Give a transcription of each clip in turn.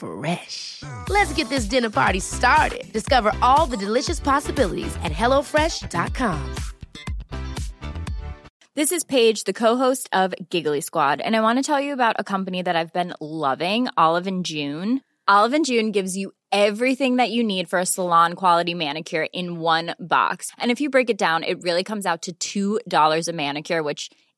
Fresh. Let's get this dinner party started. Discover all the delicious possibilities at hellofresh.com. This is Paige, the co-host of Giggly Squad, and I want to tell you about a company that I've been loving, Olive and June. Olive and June gives you everything that you need for a salon quality manicure in one box. And if you break it down, it really comes out to $2 a manicure, which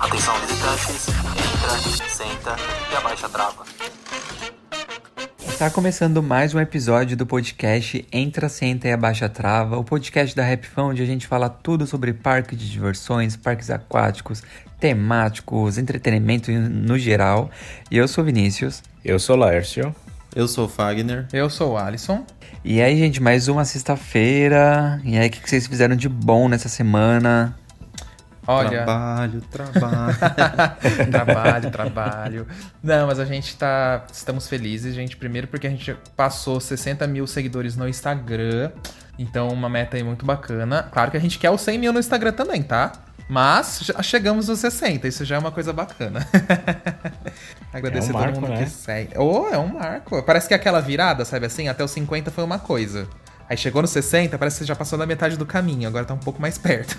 Atenção visitantes, entra, senta e abaixa a trava. Tá começando mais um episódio do podcast Entra, Senta e Abaixa a Trava, o podcast da Rapfão, onde a gente fala tudo sobre parque de diversões, parques aquáticos, temáticos, entretenimento no geral. E eu sou Vinícius. Eu sou Laércio. Eu sou o Fagner. Eu sou o Alisson. E aí, gente, mais uma sexta-feira. E aí, o que que vocês fizeram de bom nessa semana? Olha, Trabalho, trabalho. trabalho, trabalho. Não, mas a gente tá. Estamos felizes, gente. Primeiro porque a gente passou 60 mil seguidores no Instagram. Então, uma meta aí muito bacana. Claro que a gente quer os 100 mil no Instagram também, tá? Mas já chegamos nos 60, isso já é uma coisa bacana. Agradecer É um marco, todo mundo né? que segue. Oh, é um marco. Parece que aquela virada, sabe assim? Até os 50 foi uma coisa. Aí chegou nos 60, parece que você já passou da metade do caminho, agora tá um pouco mais perto.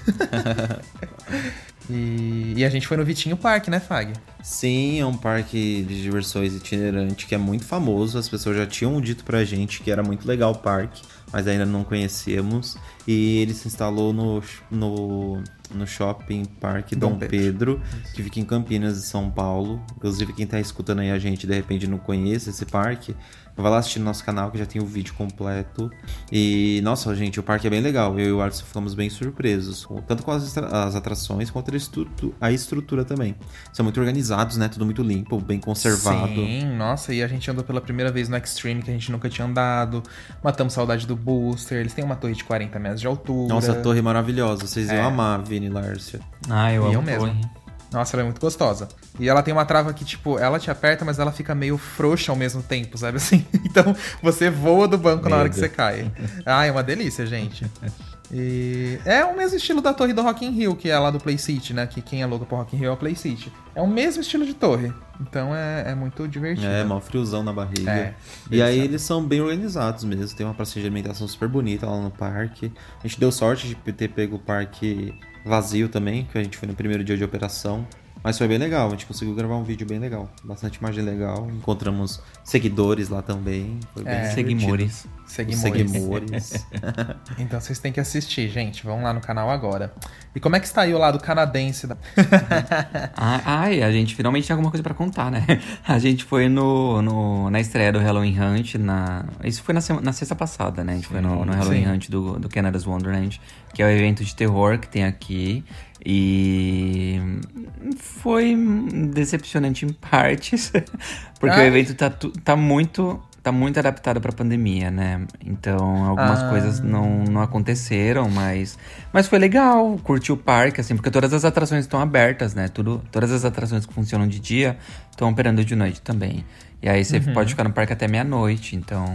e, e a gente foi no Vitinho Parque, né, Fag? Sim, é um parque de diversões itinerante que é muito famoso. As pessoas já tinham dito pra gente que era muito legal o parque, mas ainda não conhecemos. E ele se instalou no, no, no Shopping Parque Dom, Dom Pedro, Pedro. que fica em Campinas, de São Paulo. Inclusive, quem tá escutando aí a gente de repente não conhece esse parque, vai lá assistir no nosso canal que já tem o vídeo completo. E, nossa, gente, o parque é bem legal. Eu e o Alisson ficamos bem surpresos, com- tanto com as, atrações quanto a estrutu- a estrutura também. São muito organizados, né? Tudo muito limpo, bem conservado. Sim, nossa, e a gente andou pela primeira vez no Extreme, que a gente nunca tinha andado. Matamos saudade do Booster. Eles têm uma torre de 40 metros de altura. Nossa, a torre é maravilhosa. Vocês É. iam amar, Vini e Lárcia. Ah, eu E eu amo mesmo. torre. Nossa, ela é muito gostosa. E ela tem uma trava que, tipo, ela te aperta, mas ela fica meio frouxa ao mesmo tempo, sabe assim? Então você voa do banco na hora que Medo. você cai. Ah, é uma delícia, gente. E é o mesmo estilo da torre do Rock in Rio, que é lá do Play City, né? Que quem é louco pro Rock in Rio é o Play City. É o mesmo estilo de torre. Então é, é muito divertido. É, mal friozão na barriga. É, e aí sabe. eles são bem organizados mesmo. Tem uma praça de alimentação super bonita lá no parque. A gente deu sorte de ter pego o parque vazio também, que a gente foi no primeiro dia de operação. Mas foi bem legal, a gente conseguiu gravar um vídeo bem legal. Bastante imagem legal. Encontramos seguidores lá também. Foi bem É. Seguimores. Seguimores. Seguimores. Então vocês têm que assistir, gente. Vão lá no canal agora. E como é que está aí o lado canadense da. Ah, ai, a gente finalmente tem alguma coisa pra contar, né? A gente foi no, no- na estreia do Halloween Hunt na. Isso foi na, sema- na sexta passada, né? A gente foi no, no Halloween sim. Hunt do, do Canada's Wonderland, que é o evento de terror que tem aqui. E foi decepcionante em partes, porque o Ai. evento tá, tá muito. Tá muito adaptado pra pandemia, né? Então, algumas Ah. coisas não, não aconteceram, mas, mas foi legal. Curti o parque, assim, porque todas as atrações estão abertas, né? Tudo, todas as atrações que funcionam de dia estão operando de noite também. E aí você pode ficar no parque até meia-noite, então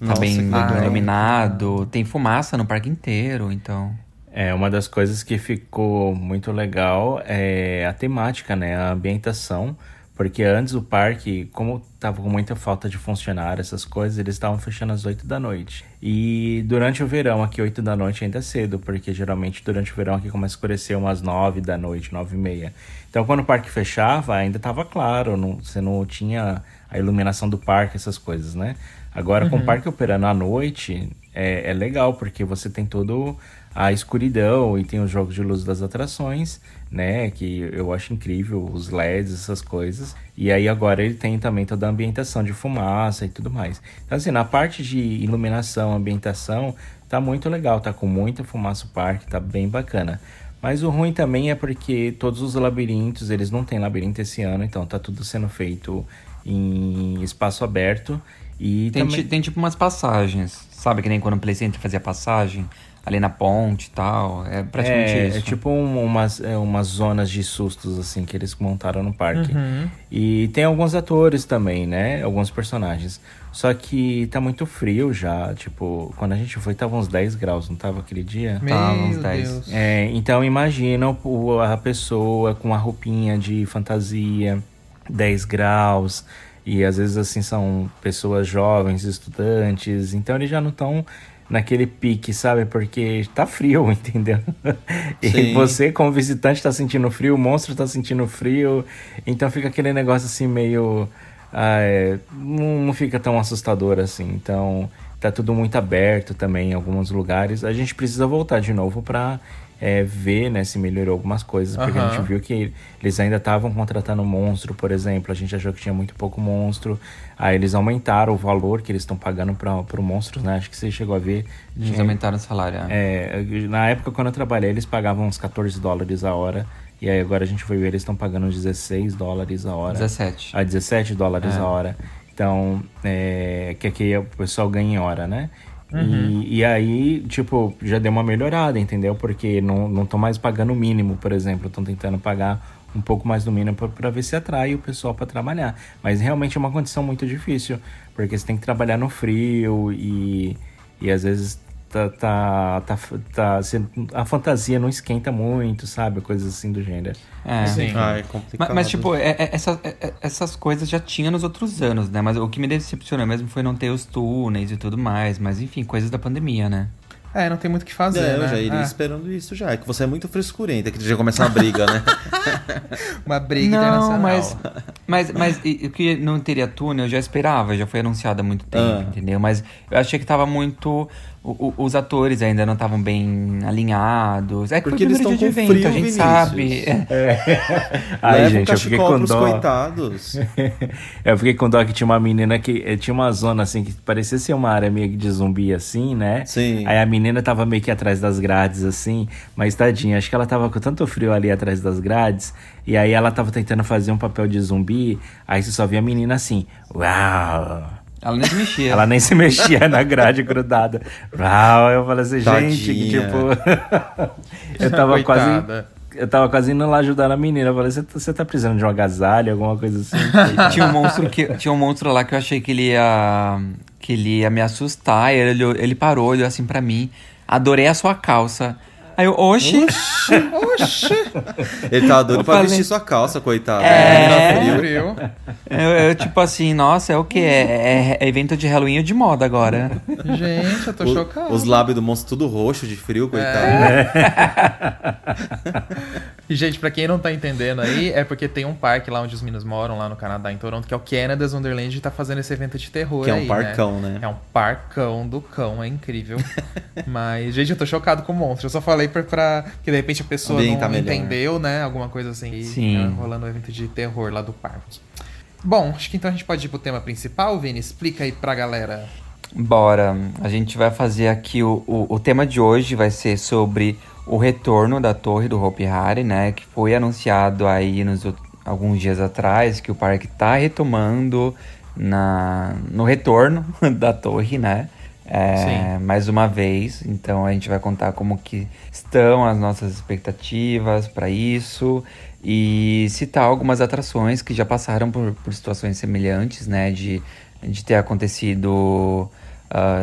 Tá Nossa, bem que legal. iluminado. Tem fumaça no parque inteiro, então. É, uma das coisas que ficou muito legal é a temática, né? A ambientação. Porque antes o parque, como tava com muita falta de funcionário, essas coisas, eles estavam fechando às 8 da noite. E durante o verão, aqui 8 da noite ainda é cedo, porque geralmente durante o verão aqui começa a escurecer umas 9 da noite, 9 e meia. Então quando o parque fechava, ainda tava claro, não, você não tinha a iluminação do parque, essas coisas, né? Agora com o parque operando à noite, é, é legal, porque você tem todo a escuridão e tem os jogos de luz das atrações, né? Que eu acho incrível, os LEDs, essas coisas. E aí agora ele tem também toda a ambientação de fumaça e tudo mais. Então, assim, na parte de iluminação, ambientação, tá muito legal, tá com muita fumaça o parque, tá bem bacana. Mas o ruim também é porque todos os labirintos, eles não têm labirinto esse ano, então tá tudo sendo feito em espaço aberto. E Tem, também... tem tipo umas passagens. Sabe que nem quando o Play Center fazia passagem? Ali na ponte e tal. É praticamente É, isso. é tipo um- umas, é, umas zonas de sustos, assim, que eles montaram no parque. Uhum. E tem alguns atores também, né? Alguns personagens. Só que tá muito frio já. Tipo, quando a gente foi, tava uns 10 graus, não tava aquele dia? Meu Tá, uns 10. Deus. É, então imagina o- a pessoa com a roupinha de fantasia, 10 graus, e às vezes assim são pessoas jovens, estudantes, então eles já não estão naquele pique, sabe? Porque tá frio, entendeu? E Sim. você, como visitante, tá sentindo frio, o monstro tá sentindo frio, então fica aquele negócio assim meio. ah, é, não, não fica tão assustador assim. Então, tá tudo muito aberto também em alguns lugares. A gente precisa voltar de novo pra é, ver né, se melhorou algumas coisas, porque a Aham. gente viu que eles ainda estavam contratando monstro, por exemplo. A gente achou que tinha muito pouco monstro. Aí eles aumentaram o valor que eles estão pagando para pro monstro, né? Acho que você chegou a ver. Eles Tinha- aumentaram o salário. é. é, na época, quando eu trabalhei, eles pagavam uns 14 dólares a hora. E aí agora a gente foi ver, eles estão pagando uns 16 dólares a hora. 17. A 17 dólares É. a hora. Então, é, que aqui o pessoal ganha em hora, né? Uhum. E, e aí, tipo, já deu uma melhorada, entendeu? Porque não estão mais pagando o mínimo, por exemplo. Estão tentando pagar um pouco mais do mínimo para ver se atrai o pessoal para trabalhar. Mas realmente é uma condição muito difícil, porque você tem que trabalhar no frio e, e às vezes tá, tá, tá, tá- a fantasia não esquenta muito, sabe? Coisas assim do gênero. É. Sim. Ah, é Mas, complicado. mas, tipo, é- é- essa- é- é- essas coisas já tinha nos outros anos, né? Mas o que me decepcionou mesmo foi não ter os túneis e tudo mais. Mas, enfim, coisas da pandemia, né? É, não tem muito o que fazer, É, eu né? já iria Ah, esperando isso já. É que você é muito frescurenta, que já começa uma briga, né? uma briga não, internacional. mas, mas, mas e- o que não teria túnel eu já esperava, já foi anunciado há muito tempo, Ah. entendeu? Mas eu achei que tava muito. O- o- os atores ainda não estavam bem alinhados. É que Porque eles estão com evento, a frio, gente Vinícius. sabe. Ai, Leva gente, um eu fiquei com dó. coitados. eu fiquei com dó que tinha uma menina que eh, tinha uma zona assim que parecia ser uma área meio que de zumbi assim, né? Sim. Aí a menina tava meio que atrás das grades assim, mas tadinha, acho que ela tava com tanto frio ali atrás das grades, e aí ela tava tentando fazer um papel de zumbi, aí você só via a menina assim, uau. Ela nem se mexia. Ela nem se mexia na grade grudada. Uau, eu falei assim, gente, que Tadinha. tipo. eu tava quase. Coitada. Eu tava quase indo lá ajudar a menina. Eu falei, você, você tá precisando de um agasalho, alguma coisa assim? tinha um monstro que tinha um monstro lá que eu achei que ele ia que ele ia me assustar. e Ele, ele parou, olhou assim pra mim. Adorei a sua calça. Aí eu, oxi, Ele tava doido Eu pra falei- vestir sua calça, coitado. É. Tá frio. Frio. eu, eu, tipo assim, nossa, é o que? É, é evento de Halloween ou de moda agora. Gente, eu tô O- chocado. os lábios do monstro tudo roxo de frio, coitado. E, gente, pra quem não tá entendendo aí, é porque tem um parque lá onde os meninos moram, lá no Canadá, em Toronto, que é o Canada's Wonderland, e tá fazendo esse evento de terror Que é um aí, parcão, né? É um parcão do cão, é incrível. Mas, gente, eu tô chocado com o monstro. Eu só falei pra, pra que de repente a pessoa Bem, não tá entendeu, né? Alguma coisa assim. E Sim. tá rolando um evento de terror lá do parque. Bom, acho que então a gente pode ir pro tema principal, Vini. Explica aí pra galera. Bora, a gente vai fazer aqui o, o, o tema de hoje vai ser sobre o retorno da torre do Hopi Hari, né? Que foi anunciado aí nos alguns dias atrás que o parque tá retomando na, no retorno da torre, né? É, mais uma vez, então a gente vai contar como que estão as nossas expectativas para isso e citar algumas atrações que já passaram por, por situações semelhantes, né? De, de ter acontecido ah,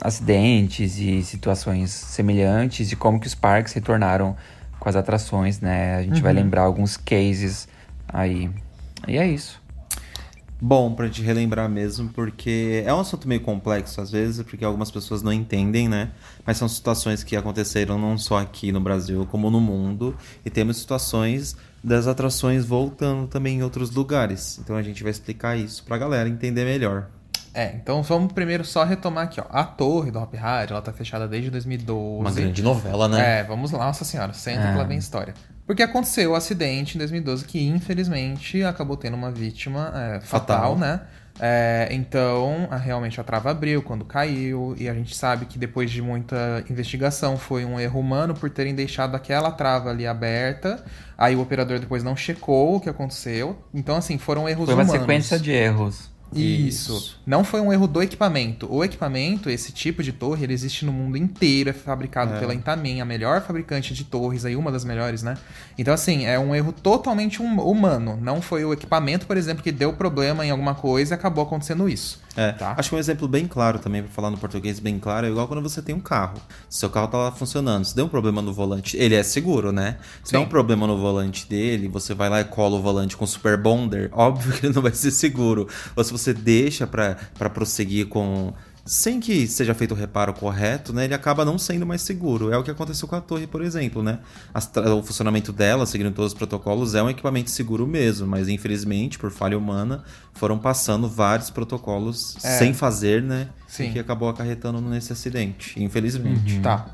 acidentes e situações semelhantes e como que os parques retornaram com as atrações, né? A gente vai lembrar alguns cases aí. E é isso. Bom pra gente relembrar mesmo, porque é um assunto meio complexo às vezes, porque algumas pessoas não entendem, né? Mas são situações que aconteceram não só aqui no Brasil, como no mundo. E temos situações das atrações voltando também em outros lugares. Então a gente vai explicar isso pra galera entender melhor. É, então vamos primeiro só retomar aqui, ó. A torre do Hop Hari, ela tá fechada desde 2012. Uma grande novela, né? É, vamos lá, nossa senhora, senta É. que lá vem história. Porque aconteceu o acidente em 2012 que, infelizmente, acabou tendo uma vítima é, fatal, Fatal. né? É, então, a- realmente a trava abriu quando caiu, e a gente sabe que depois de muita investigação foi um erro humano por terem deixado aquela trava ali aberta. Aí o operador depois não checou o que aconteceu. Então, assim, foram erros Foi uma humanos. sequência de erros. Isso. Isso. Não foi um erro do equipamento. O equipamento, esse tipo de torre, ele existe no mundo inteiro, é fabricado pela Intamin, a melhor fabricante de torres aí, uma das melhores, né? Então, assim, é um erro totalmente hum- humano. Não foi o equipamento, por exemplo, que deu problema em alguma coisa e acabou acontecendo isso. É, Tá. acho que um exemplo bem claro também, pra falar no português bem claro, é igual quando você tem um carro. Se seu carro tá lá funcionando, se der um problema no volante, ele é seguro, né? Se der Sim. um problema no volante dele, você vai lá e cola o volante com super bonder, óbvio que ele não vai ser seguro. Ou se você deixa pra prosseguir com. Sem que seja feito o reparo correto, né? Ele acaba não sendo mais seguro. É o que aconteceu com a torre, por exemplo, né? O funcionamento dela, seguindo todos os protocolos, é um equipamento seguro mesmo, mas infelizmente, por falha humana, foram passando vários protocolos É. sem fazer, né? Sim. E que acabou acarretando nesse acidente, infelizmente. Tá.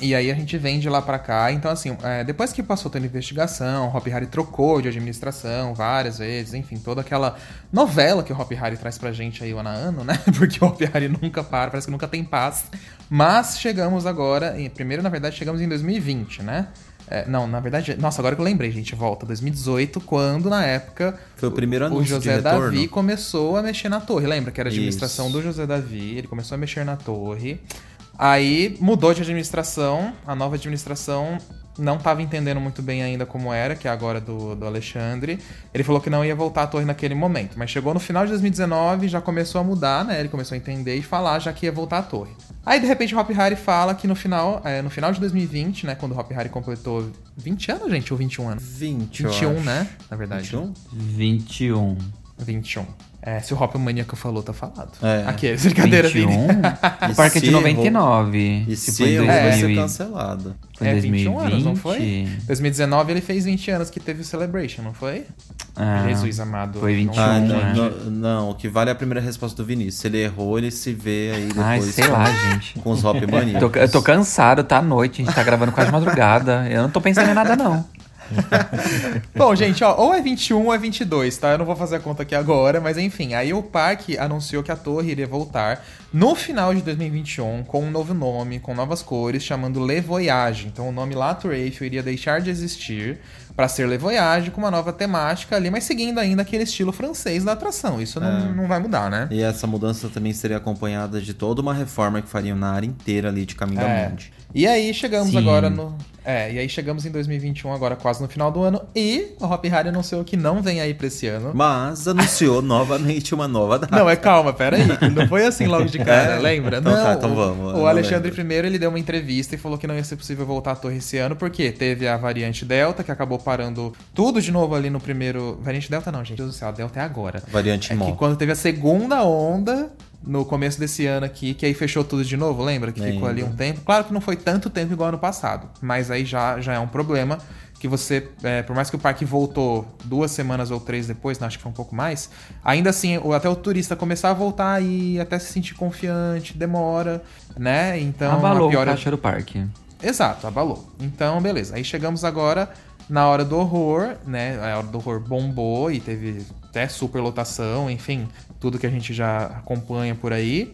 E aí a gente vem de lá pra cá. Então, assim, é, depois que passou toda a investigação, o Hop Hari trocou de administração várias vezes, enfim, toda aquela novela que o Hop Hari traz pra gente aí ano a ano, né? Porque o Hop Hari nunca para, parece que nunca tem paz. Mas chegamos agora, primeiro, na verdade, chegamos em 2020, né? É, não, na verdade, nossa, agora que eu lembrei, gente, volta 2018, quando na época Foi o primeiro o anúncio José de retorno. Davi começou a mexer na torre. Lembra que era a administração Isso. do José Davi, ele começou a mexer na torre. Aí mudou de administração, a nova administração não estava entendendo muito bem ainda como era, que é agora do, do Alexandre. Ele falou que não ia voltar a torre naquele momento, mas chegou no final de 2019, já começou a mudar, né? Ele começou a entender e falar já que ia voltar a torre. Aí de repente o Hop Hari fala que no final, é, no final de 2020, né, quando o Hop Hari completou 20 anos, gente, ou 21 anos? 20, eu 21, acho. né? Na verdade. 21? 21. 21. É, se o Hop Maníaco falou, tá falado. É. Aqueles, brincadeira, 21? Vini. O parque é de se errou- 99. E se se foi em errou, vai 2000 ser e- cancelado. foi em É, 21 2020. anos, não foi? 2019 ele fez 20 anos que teve o Celebration, não foi? Ah, Jesus amado. foi 21, Ah, né? não, não, não, o que vale é a primeira resposta do Vinícius. Se ele errou, ele se vê aí depois Ai, sei com, lá, gente. com os Hop Mania. Tô- eu tô cansado, tá à noite, a gente tá gravando quase madrugada. Eu não tô pensando em nada, não. Bom, gente, ó, ou é 21 ou é 22, tá? Eu não vou fazer a conta aqui agora, mas enfim. Aí o parque anunciou que a torre iria voltar no final de 2021 com um novo nome, com novas cores, chamando Le Voyage. Então o nome La Tour Eiffel iria deixar de existir para ser Le Voyage com uma nova temática ali, mas seguindo ainda aquele estilo francês da atração. Isso não, não vai mudar, né? E essa mudança também seria acompanhada de toda uma reforma que fariam na área inteira ali de Caminho É. da Monde. E aí chegamos Sim. agora no. É, e aí chegamos em 2021, agora quase no final do ano. E o Hop Hari anunciou que não vem aí pra esse ano. Mas anunciou novamente uma nova data. Não, é calma, peraí. Não foi assim logo de cara, É? lembra? Então não, tá, então vamos, O Alexandre. I, ele deu uma entrevista e falou que não ia ser possível voltar à torre esse ano, porque teve a variante Delta, que acabou parando tudo de novo ali no primeiro... Variante Delta não, gente. Deus do céu, a Delta é agora. Variante É Mó. que quando teve a segunda onda, no começo desse ano aqui, que aí fechou tudo de novo, lembra? Que ficou ali um tempo. Claro que não foi tanto tempo igual ano passado, mas aí já, já é um problema que você, é, por mais que o parque voltou duas semanas ou três depois, não, acho que foi um pouco mais, ainda assim, até o turista começar a voltar e até se sentir confiante, demora, né? Então, Abalou a pior o caixa do parque. Exato, abalou. Então, beleza. Aí chegamos agora na hora do horror, né? A hora do horror bombou e teve até superlotação, enfim, tudo que a gente já acompanha por aí.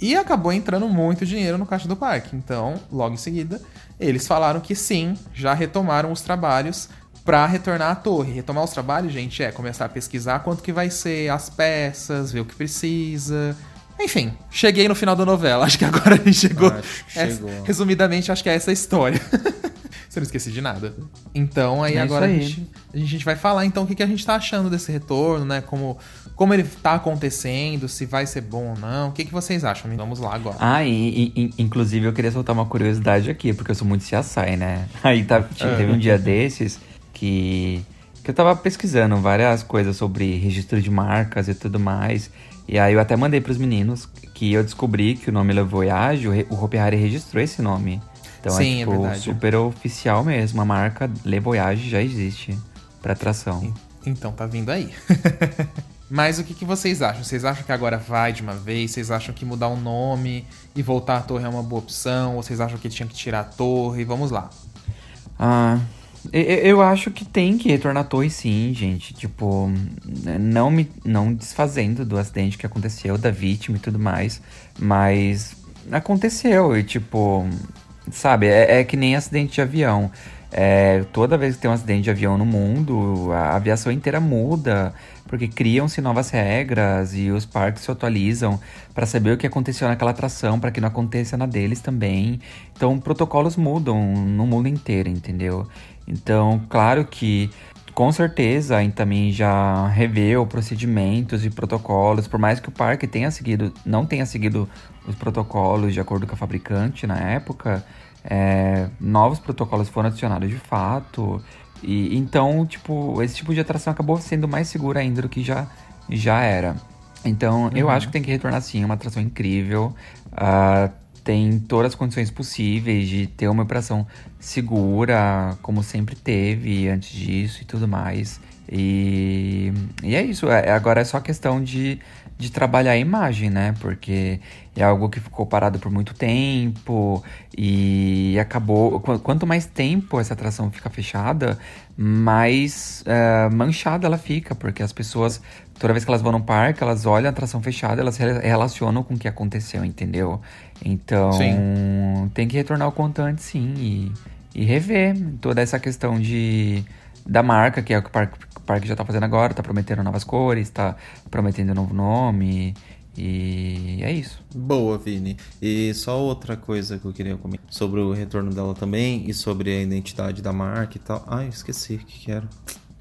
E acabou entrando muito dinheiro no caixa do parque. Então, logo em seguida, eles falaram que sim, já retomaram os trabalhos pra retornar à torre. Retomar os trabalhos, gente, é começar a pesquisar quanto que vai ser as peças, ver o que precisa. Enfim, cheguei no final da novela. Acho que agora a gente chegou. Acho Essa- chegou. resumidamente, acho que é essa a história. Você não esqueci de nada. Então, aí É agora isso a aí. gente, a gente vai falar então o que, que a gente tá achando desse retorno, né? Como, como ele tá acontecendo, se vai ser bom ou não. O que, que vocês acham? Vamos lá agora. Ah, e, e, inclusive eu queria soltar uma curiosidade aqui, porque eu sou muito CSI, né? Aí tá, teve um dia desses que, que eu tava pesquisando várias coisas sobre registro de marcas e tudo mais. E aí eu até mandei pros meninos que eu descobri que o nome Le Voyage, o Hopi Hari registrou esse nome. Então Sim, é, tipo, é super oficial mesmo. A marca Le Voyage já existe para atração. Então tá vindo aí. Mas o que, que, vocês acham? Vocês acham que agora vai de uma vez? Vocês acham que mudar o nome e voltar à torre é uma boa opção? Ou vocês acham que tinha que tirar a torre? Vamos lá. Ah, eu acho que tem que retornar à torre sim, gente. Tipo, não me não desfazendo do acidente que aconteceu, da vítima e tudo mais. Mas aconteceu e, tipo, sabe, é, é que nem acidente de avião. É, toda vez que tem um acidente de avião no mundo, a aviação inteira muda porque criam-se novas regras e os parques se atualizam para saber o que aconteceu naquela atração, para que não aconteça na deles também. Então, protocolos mudam no mundo inteiro, entendeu? Então, claro que com certeza a também já reveu procedimentos e protocolos, por mais que o parque tenha seguido, não tenha seguido os protocolos de acordo com a fabricante na época, é, novos protocolos foram adicionados de fato. E então, tipo, esse tipo de atração acabou sendo mais segura ainda do que já, já era. Então, uhum. eu acho que tem que retornar sim, é uma atração incrível. Uh, tem todas as condições possíveis de ter uma operação segura, como sempre teve antes disso e tudo mais. E, e é isso. É, agora é só questão de, de trabalhar a imagem, né? Porque é algo que ficou parado por muito tempo e acabou. Quanto mais tempo essa atração fica fechada, mais uh, manchada ela fica, porque as pessoas, toda vez que elas vão no parque, elas olham a atração fechada, elas relacionam com o que aconteceu, entendeu? Então sim. tem que retornar o contante, sim, e, e rever toda essa questão de da marca, que é o que o parque, o parque já tá fazendo agora, tá prometendo novas cores, tá prometendo um novo nome. E é isso. Boa, Vini. E só outra coisa que eu queria comentar sobre o retorno dela também e sobre a identidade da marca e tal. Ai, esqueci o que, que era.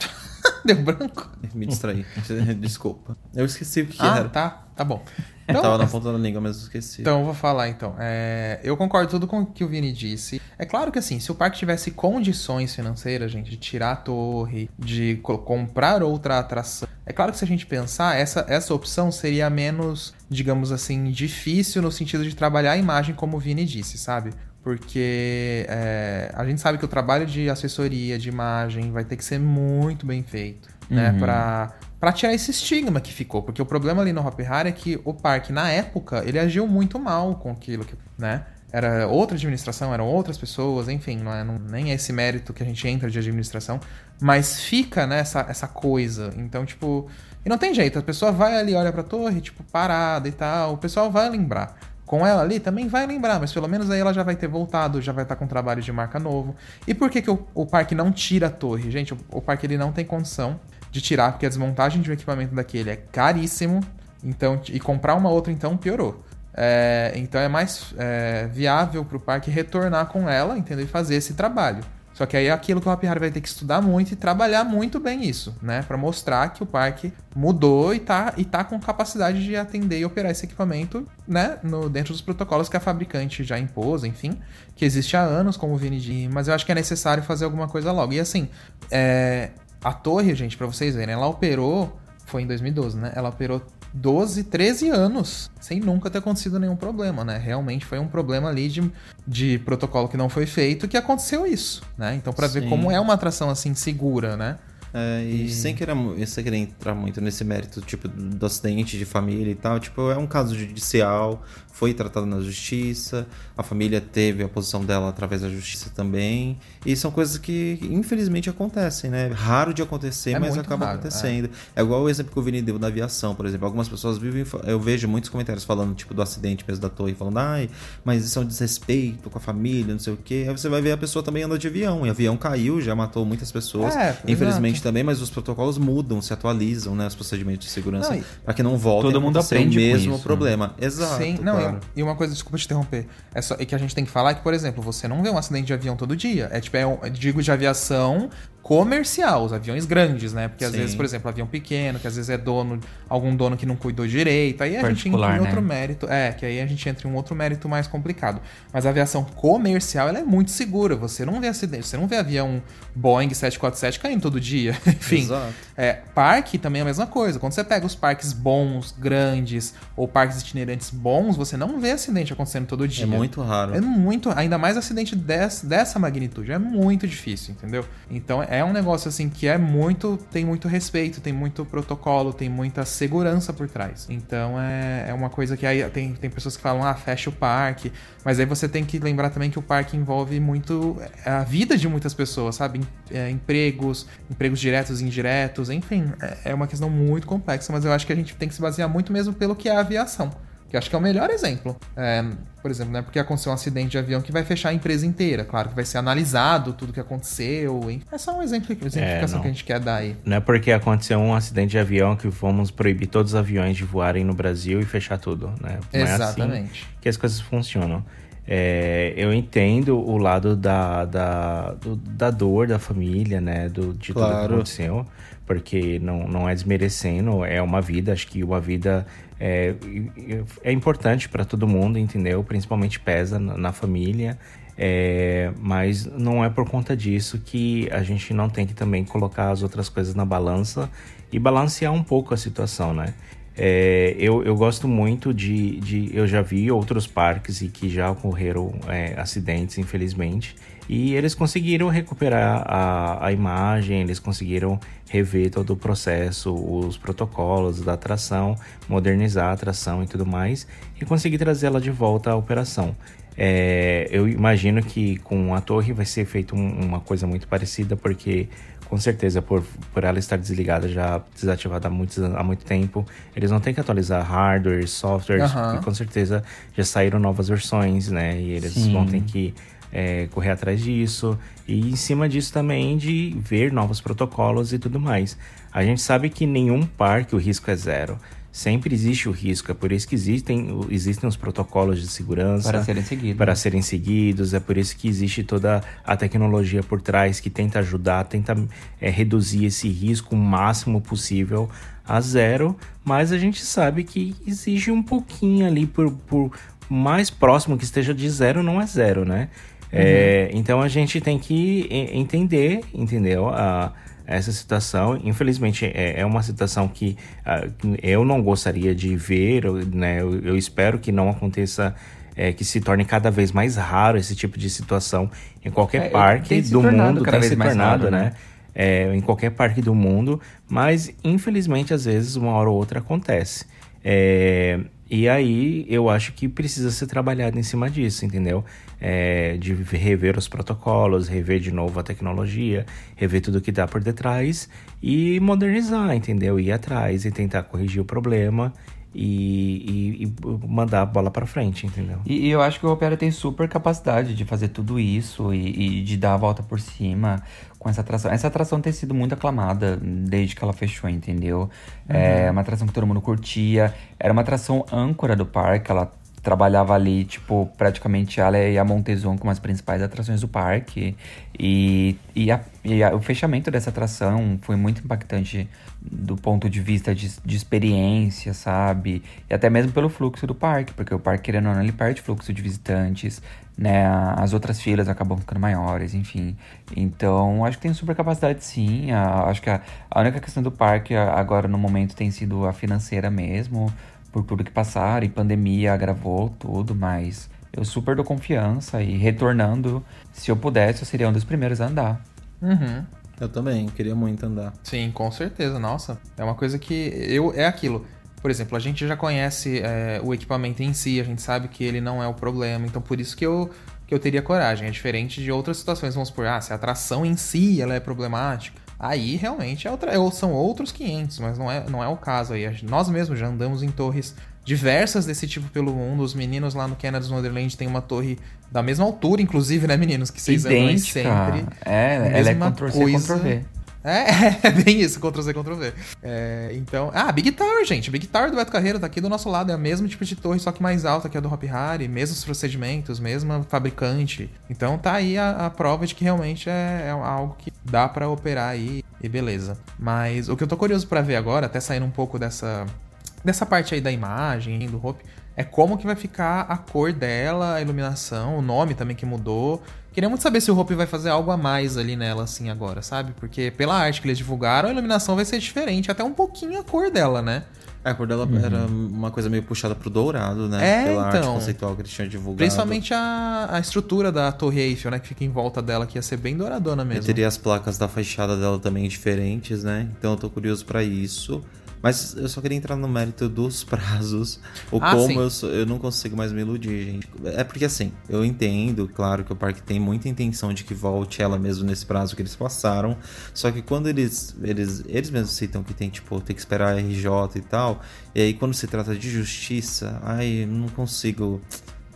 Deu branco? Me distraí. Desculpa. Eu esqueci o que, que ah, era. Tá, tá bom. Então, Tava na ponta da língua, mas esqueci. Então, eu vou falar então. É, eu concordo tudo com o que o Vini disse. É claro que assim, se o parque tivesse condições financeiras, gente, de tirar a torre, de comprar outra atração. É claro que se a gente pensar, essa, essa opção seria menos, digamos assim, difícil no sentido de trabalhar a imagem, como o Vini disse, sabe? Porque é, a gente sabe que o trabalho de assessoria, de imagem, vai ter que ser muito bem feito, né? uhum. né? Para tirar esse estigma que ficou, porque o problema ali no Hopi Hari é que o parque na época ele agiu muito mal com aquilo que, né? Era outra administração, eram outras pessoas, enfim, não é não, nem é esse mérito que a gente entra de administração, mas fica né, essa, essa coisa. Então, tipo, e não tem jeito, a pessoa vai ali, olha pra torre, tipo, parada e tal, o pessoal vai lembrar. Com ela ali também vai lembrar, mas pelo menos aí ela já vai ter voltado, já vai estar com trabalho de marca novo. E por que, que o, o parque não tira a torre? Gente, o, o parque ele não tem condição de tirar, porque a desmontagem de um equipamento daquele é caríssimo. Então, e comprar uma outra, então, piorou. É, então é mais é, viável para o parque retornar com ela, entendeu? E fazer esse trabalho. Só que aí é aquilo que o Hopi Hari vai ter que estudar muito e trabalhar muito bem isso, né? Para mostrar que o parque mudou e tá, e tá com capacidade de atender e operar esse equipamento, né? No, dentro dos protocolos que a fabricante já impôs, enfim, que existe há anos, como o Vini disse. Mas eu acho que é necessário fazer alguma coisa logo. E assim, é, a torre, gente, para vocês verem, ela operou, foi em 2012, né? Ela operou 12, 13 anos sem nunca ter acontecido nenhum problema, né? Realmente foi um problema ali de, de protocolo que não foi feito que aconteceu isso, né? Então, para ver como é uma atração assim segura, né? É, e, e, sem querer, sem querer entrar muito nesse mérito, tipo, do acidente de família e tal, tipo, é um caso judicial, foi tratado na justiça, a família teve a posição dela através da justiça também, e são coisas que infelizmente acontecem, né? Raro de acontecer, é mas acaba raro, acontecendo. É. é. igual o exemplo que o Vini deu da aviação, por exemplo. Algumas pessoas vivem, eu vejo muitos comentários falando, tipo, do acidente mesmo da torre, falando, ai, mas isso é um desrespeito com a família, não sei o quê. Aí você vai ver a pessoa também anda de avião, e o avião caiu, já matou muitas pessoas, é, infelizmente exato. também, mas os protocolos mudam, se atualizam, né? Os procedimentos de segurança, para que não volte Todo mundo aprende o mesmo isso, problema. Exato. Sim, não, claro. e uma coisa, desculpa te interromper, é, só, é que a gente tem que falar que, por exemplo, você não vê um acidente de avião todo dia. É tipo, é um, digo de aviação comercial, os aviões grandes, né? Porque às Sim. vezes, por exemplo, avião pequeno, que às vezes é dono, algum dono que não cuidou direito, aí a gente entra em outro né? mérito. É, que aí a gente entra em um outro mérito mais complicado. Mas a aviação comercial, ela é muito segura. Você não vê acidente, você não vê avião Boeing 747 caindo todo dia. Enfim, Exato. é, parque também é a mesma coisa. Quando você pega os parques bons, grandes, ou parques itinerantes bons, você não vê acidente acontecendo todo dia. É muito raro. É muito, ainda mais acidente dessa, dessa magnitude, é muito difícil, entendeu? Então é um negócio assim que é muito, tem muito respeito, tem muito protocolo, tem muita segurança por trás. Então é, é uma coisa que aí tem, tem pessoas que falam, ah, fecha o parque, mas aí você tem que lembrar também que o parque envolve muito a vida de muitas pessoas, sabe? É, empregos, empregos diretos e indiretos, enfim, é, é uma questão muito complexa, mas eu acho que a gente tem que se basear muito mesmo pelo que é a aviação. Que acho que é o melhor exemplo. É, por exemplo, não é porque aconteceu um acidente de avião que vai fechar a empresa inteira. Claro que vai ser analisado tudo que aconteceu. enfim. É só um exemplo, exemplificação não. que a gente quer dar aí. Não é porque aconteceu um acidente de avião que vamos proibir todos os aviões de voarem no Brasil e fechar tudo, né? Não é assim Exatamente. que as coisas funcionam. É, eu entendo o lado da, da, do- da dor da família, né? Do, de tudo que Claro. aconteceu. Porque não, não é desmerecendo, é uma vida. Acho que uma vida é, é importante para todo mundo, entendeu? Principalmente pesa na, na família. É, mas não é por conta disso que a gente não tem que também colocar as outras coisas na balança e balancear um pouco a situação, né? É, eu, eu gosto muito de, de. Eu já vi outros parques e que já ocorreram é, acidentes, infelizmente. E eles conseguiram recuperar a, a imagem, eles conseguiram rever todo o processo, os protocolos da atração, modernizar a atração e tudo mais, e conseguir trazê-la de volta à operação. É, eu imagino que com a torre vai ser feito um- uma coisa muito parecida, porque com certeza por, por ela estar desligada já desativada há, muitos, há muito tempo, eles não têm que atualizar hardware, softwares, Aham. e com certeza já saíram novas versões, né? E eles Sim. vão ter que é, correr atrás disso. E em cima disso também de ver novos protocolos e tudo mais. A gente sabe que nenhum parque o risco é zero. Sempre existe o risco, é por isso que existem, existem os protocolos de segurança Para serem seguidos. para serem seguidos. É por isso que existe toda a tecnologia por trás que tenta ajudar, tenta é, reduzir esse risco o máximo possível a zero. Mas a gente sabe que exige um pouquinho ali por, por mais próximo que esteja de zero, não é zero, né? É, então a gente tem que entender, entendeu? A, essa situação, infelizmente, é, é uma situação que ah, eu não gostaria de ver, eu, né? Eu, eu espero que não aconteça, é, que se torne cada vez mais raro esse tipo de situação em qualquer É, parque do mundo, cada tem vez se mais tornado, raro, né? né? É, em qualquer parque do mundo, mas infelizmente às vezes uma hora ou outra acontece. É, e aí eu acho que precisa ser trabalhado em cima disso, entendeu? É, de rever os protocolos, rever de novo a tecnologia, rever tudo que dá por detrás e modernizar, entendeu? Ir atrás e tentar corrigir o problema e, e- e mandar a bola pra frente, entendeu? E, e eu acho que o Opera tem super capacidade de fazer tudo isso e, de dar a volta por cima com essa atração. Essa atração tem sido muito aclamada desde que ela fechou, entendeu? É uma atração que todo mundo curtia. Era uma atração âncora do parque, ela trabalhava ali, tipo, praticamente ela e a Montezuma como as principais atrações do parque. E, e, a- e a- o fechamento dessa atração foi muito impactante do ponto de vista de, de experiência, sabe? E até mesmo pelo fluxo do parque, porque o parque, querendo ou não, ele perde fluxo de visitantes, né? As outras filas acabam ficando maiores, enfim. Então, acho que tem super capacidade sim. A- acho que a, a única questão do parque a- agora no momento tem sido a financeira mesmo, por tudo que passaram, e pandemia agravou tudo, mas eu super dou confiança e retornando, se eu pudesse, eu seria um dos primeiros a andar. Uhum. Eu também, queria muito andar. Sim, com certeza. Nossa, é uma coisa que eu é aquilo. Por exemplo, a gente já conhece é, o equipamento em si, a gente sabe que ele não é o problema, então por isso que eu, que eu teria coragem. É diferente de outras situações, vamos supor, ah, se a atração em si ela é problemática, aí realmente é outra, são outros 500, mas não é, não é o caso aí. Nós mesmos já andamos em torres diversas desse tipo pelo mundo. Os meninos lá no Canada's Wonderland tem uma torre da mesma altura, inclusive, né, meninos? Que vocês andam Idêntica. sempre. É, ela é Mesma Ctrl É, é bem isso, Ctrl-Z, Ctrl-V. É, então, ah, Big Tower, gente. Big Tower do Beto Carreiro tá aqui do nosso lado. É o mesmo tipo de torre, só que mais alta que a do Hop Harry. Mesmos procedimentos, mesma fabricante. Então tá aí a, a prova de que realmente é, é algo que dá para operar aí e beleza. Mas o que eu tô curioso para ver agora, até saindo um pouco dessa, dessa parte aí da imagem, do Hope, é como que vai ficar a cor dela, a iluminação, o nome também que mudou. Queria muito saber se o Hope vai fazer algo a mais ali nela, assim, agora, sabe? Porque pela arte que eles divulgaram, a iluminação vai ser diferente, até um pouquinho a cor dela, né? É, a cor dela uhum. era uma coisa meio puxada pro dourado, né? É, Pela então. arte conceitual que eles tinham divulgado. Principalmente a, a estrutura da Torre Eiffel, né? Que fica em volta dela, que ia ser bem douradona mesmo. E teria as placas da fachada dela também diferentes, né? Então eu tô curioso para isso. Mas eu só queria entrar no mérito dos prazos. O Ah, como eu, sou- eu não consigo mais me iludir, gente. É porque assim, eu entendo, claro, que o parque tem muita intenção de que volte ela mesmo nesse prazo que eles passaram. Só que quando eles. Eles, eles mesmos citam que tem, tipo, tem que esperar a RJ e tal. E aí quando se trata de justiça, ai, eu não consigo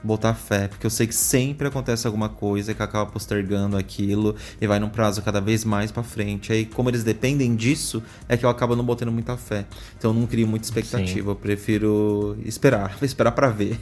botar fé, porque eu sei que sempre acontece alguma coisa que acaba postergando aquilo e vai num prazo cada vez mais pra frente. Aí, como eles dependem disso, é que eu acabo não botando muita fé. Então, eu não crio muita expectativa. Eu prefiro esperar, esperar pra ver.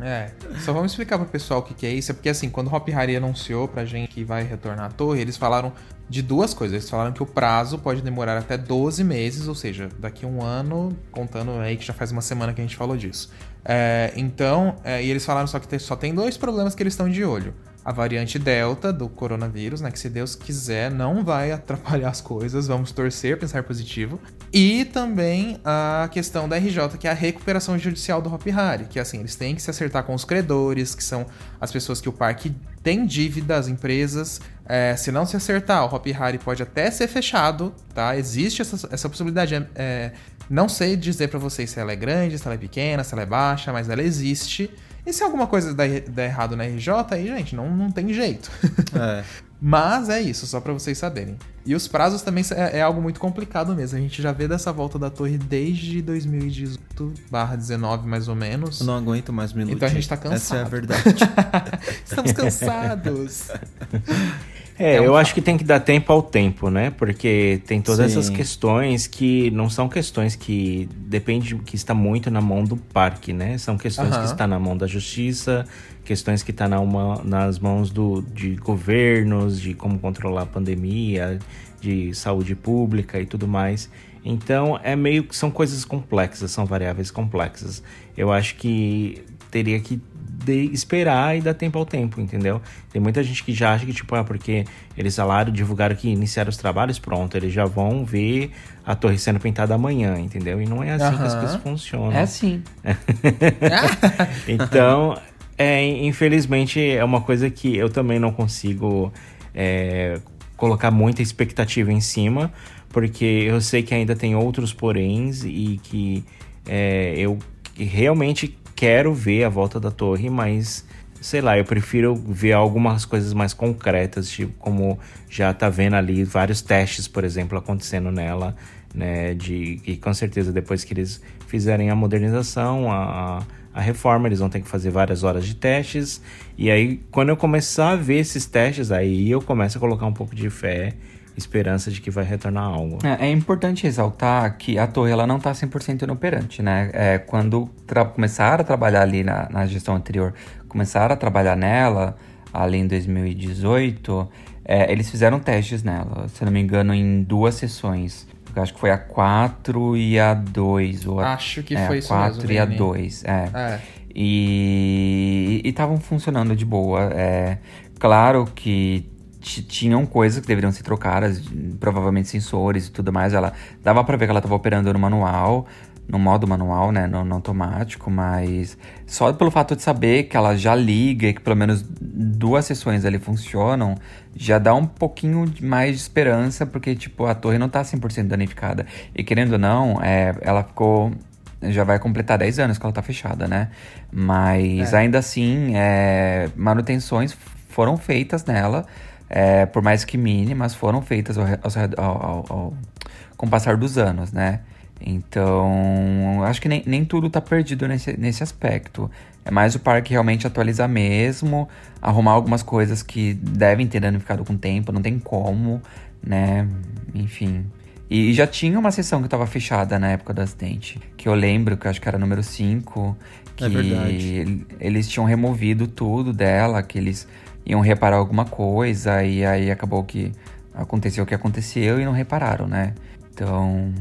É, só vamos explicar pro pessoal o que, que é isso. É porque assim, quando o Hop Hari anunciou pra gente que vai retornar à torre, eles falaram de duas coisas. Eles falaram que o prazo pode demorar até 12 meses, ou seja, daqui a um ano, contando aí que já faz uma semana que a gente falou disso. É, então, é, e eles falaram só que só tem dois problemas que eles estão de olho. A variante Delta do coronavírus, né? Que se Deus quiser, não vai atrapalhar as coisas. Vamos torcer, pensar positivo. E também a questão da RJ, que é a recuperação judicial do Hop Hari. Que assim, eles têm que se acertar com os credores, que são as pessoas que o parque tem dívida, as empresas. É, se não se acertar, o Hop Hari pode até ser fechado, tá? Existe essa, essa possibilidade. É, é, não sei dizer pra vocês se ela é grande, se ela é pequena, se ela é baixa, mas ela existe. E se alguma coisa der, der errado na RJ, aí, gente, não, não tem jeito. É. Mas é isso, só pra vocês saberem. E os prazos também é, é algo muito complicado mesmo. A gente já vê dessa volta da torre desde 2018/19 mais ou menos. Eu não aguento mais iludir. Então a gente tá Essa é a cansado. verdade. Estamos cansados. É, É um eu fato. acho que tem que dar tempo ao tempo, né? Porque tem todas Sim. essas questões que não são questões que depende que está muito na mão do parque, né? São questões que está na mão da justiça, questões que estão na uma- nas mãos do, de governos, de como controlar a pandemia, de saúde pública e tudo mais. Então é meio que são coisas complexas, são variáveis complexas. Eu acho que teria que de- esperar e dar tempo ao tempo, entendeu? Tem muita gente que já acha que, tipo, ah, porque eles falaram, divulgaram que iniciaram os trabalhos, pronto, eles já vão ver a torre sendo pintada amanhã, entendeu? E não é assim que as coisas funcionam. É assim. Então, é, infelizmente, é uma coisa que eu também não consigo é, colocar muita expectativa em cima, porque eu sei que ainda tem outros poréns e que é, eu realmente quero ver a volta da torre, mas sei lá, eu prefiro ver algumas coisas mais concretas, tipo como já tá vendo ali vários testes, por exemplo, acontecendo nela, né, de que com certeza depois que eles fizerem a modernização, a, a reforma, eles vão ter que fazer várias horas de testes, e aí quando eu começar a ver esses testes, aí eu começo a colocar um pouco de fé, esperança de que vai retornar algo. É, é importante ressaltar que a torre ela não está 100% inoperante, né? É, quando começaram a trabalhar ali na, na gestão anterior, começaram a trabalhar nela, ali em 2018, é, eles fizeram testes nela, se não me engano, em duas sessões. Eu acho que foi a 4 e a 2. Ou a, Acho que é, foi a isso 4 mesmo, e a Vini. 2, é. É. E estavam funcionando de boa. É, claro que tinham coisas que deveriam ser trocadas, provavelmente sensores e tudo mais. Ela dava pra ver que ela tava operando no manual, no modo manual, né, no, no automático, mas só pelo fato de saber que ela já liga e que pelo menos duas sessões ali funcionam, já dá um pouquinho mais de esperança, porque tipo, a torre não tá 100% danificada. E querendo ou não, é, ela ficou já vai completar 10 anos que ela tá fechada, né? Mas É. ainda assim, é, manutenções foram feitas nela, é, por mais que mínimas, foram feitas ao, ao- ao- com o passar dos anos, né? Então, acho que nem, nem tudo tá perdido nesse, nesse aspecto. É mais o parque realmente atualizar mesmo, arrumar algumas coisas que devem ter danificado com o tempo, não tem como, né? enfim. E já tinha uma sessão que tava fechada na época do acidente. Que eu lembro, que eu acho que era número 5. Que É verdade. eles tinham removido tudo dela, que eles iam reparar alguma coisa, e aí acabou que aconteceu o que aconteceu e não repararam, né? Então,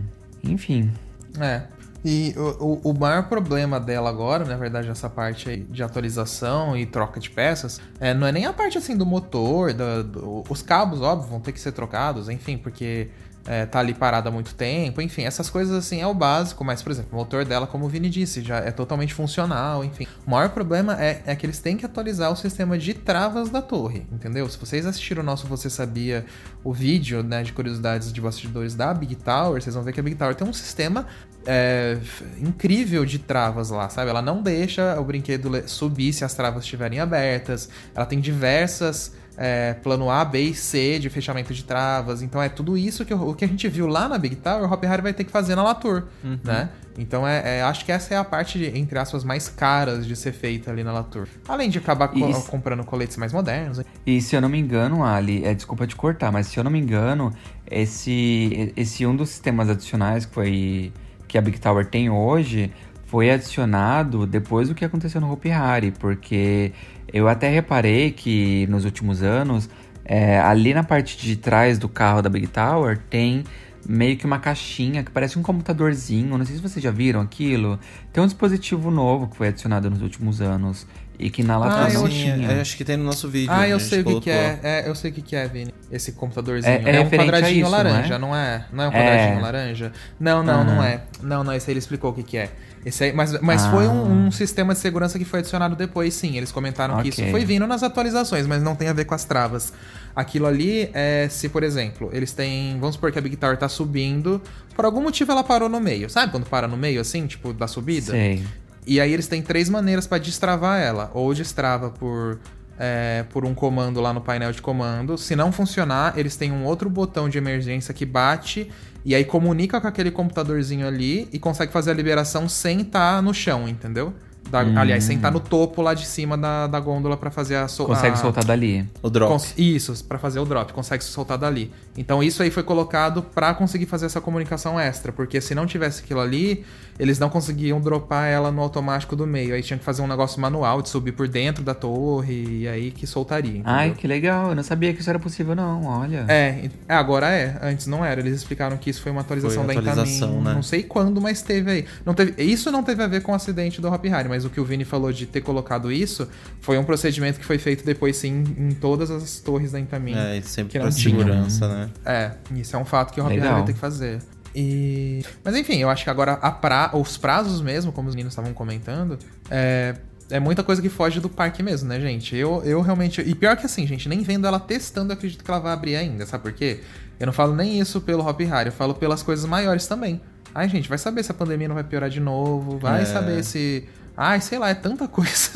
enfim. É. E o, o, maior problema dela agora, na verdade, essa parte de atualização e troca de peças, é, não é nem a parte assim do motor, da- do- os cabos, óbvio, vão ter que ser trocados, enfim, porque é, tá ali parada há muito tempo, enfim, essas coisas assim é o básico, mas, por exemplo, o motor dela, como o Vini disse, já é totalmente funcional, enfim. O maior problema é, é que eles têm que atualizar o sistema de travas da torre, entendeu? Se vocês assistiram o nosso Você Sabia, o vídeo né, de curiosidades de bastidores da Big Tower, vocês vão ver que a Big Tower tem um sistema é, incrível de travas lá, sabe? Ela não deixa o brinquedo subir se as travas estiverem abertas. Ela tem diversas é, plano A, B e C de fechamento de travas. Então é tudo isso que o, o que a gente viu lá na Big Tower, o Hop Harry vai ter que fazer na Latour, né? Então é, é- acho que essa é a parte, de, entre aspas, mais caras de ser feita ali na Latour. Além de acabar co- Isso. comprando coletes mais modernos. E se eu não me engano, Ali, é, desculpa te cortar, mas se eu não me engano, esse, esse um dos sistemas adicionais que foi que a Big Tower tem hoje foi adicionado depois do que aconteceu no Hopi Hari, porque eu até reparei que nos últimos anos, é, ali na parte de trás do carro da Big Tower tem meio que uma caixinha que parece um computadorzinho. Não sei se vocês já viram aquilo. Tem um dispositivo novo que foi adicionado nos últimos anos e que na Latam Ah, eu não Sim, tinha. é, acho que tem no nosso vídeo. Ah, a eu sei o que, que é. é. Eu sei o que, que é, Vini. Esse computadorzinho. É- é um referente a quadradinho isso, não é? laranja, não é? Não é um É. quadradinho laranja? Não, não, não Aham. é. Não, não, esse aí ele explicou o que, que é. Esse aí, mas mas Ah. foi um, um sistema de segurança que foi adicionado depois, sim. Eles comentaram que isso foi vindo nas atualizações, mas não tem a ver com as travas. Aquilo ali é se, por exemplo, eles têm. Vamos supor que a Big Tower tá subindo. Por algum motivo ela parou no meio. Sabe quando para no meio, assim, tipo, da subida? Sei. E aí eles têm três maneiras pra destravar ela. Ou destrava por, é, por um comando lá no painel de comando. Se não funcionar, eles têm um outro botão de emergência que bate e aí comunica com aquele computadorzinho ali e consegue fazer a liberação sem estar no chão, entendeu? Da- Aliás, sem estar no topo lá de cima da, da gôndola pra fazer a... sol- Consegue a- soltar dali. O drop. Cons- Isso, pra fazer o drop, consegue se soltar dali. Então isso aí foi colocado pra conseguir fazer essa comunicação extra, porque se não tivesse aquilo ali, eles não conseguiam dropar ela no automático do meio. Aí tinha que fazer um negócio manual de subir por dentro da torre e aí que soltaria. Entendeu? Ai, que legal. Eu não sabia que isso era possível, não. Olha. É, é, agora é. Antes não era. Eles explicaram que isso foi uma atualização Foi da atualização, Intamin. né? Não sei quando, mas teve aí. Não teve, isso não teve a ver com o acidente do Hop Hari, mas o que o Vini falou de ter colocado isso foi um procedimento que foi feito depois sim em todas as torres da Intamin. É, e sempre Que pra segurança, né? É, isso é um fato que o Legal. Hari vai ter que fazer. E... Mas enfim, eu acho que agora a pra... os prazos mesmo, como os meninos estavam comentando, é... é muita coisa que foge do parque mesmo, né, gente? Eu, eu realmente. E pior que assim, gente, nem vendo ela testando, eu acredito que ela vai abrir ainda, sabe por quê? Eu não falo nem isso pelo Hop Hari, eu falo pelas coisas maiores também. Ai, gente, vai saber se a pandemia não vai piorar de novo, vai É. saber se. Ai, sei lá, é tanta coisa.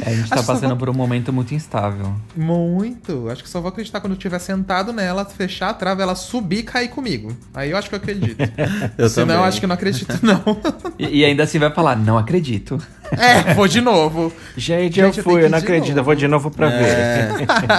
É, a gente tá Acho passando vou- por um momento muito instável. Muito. Acho que só vou acreditar quando eu estiver sentado nela, fechar a trava, ela subir e cair comigo. Aí eu acho que eu acredito. Eu Senão também. eu acho que eu não acredito, não. E, e ainda assim vai falar, não acredito. É, vou de novo. Gente, Gente, eu eu fui, que eu não acredito, novo. eu vou de novo pra ver. É.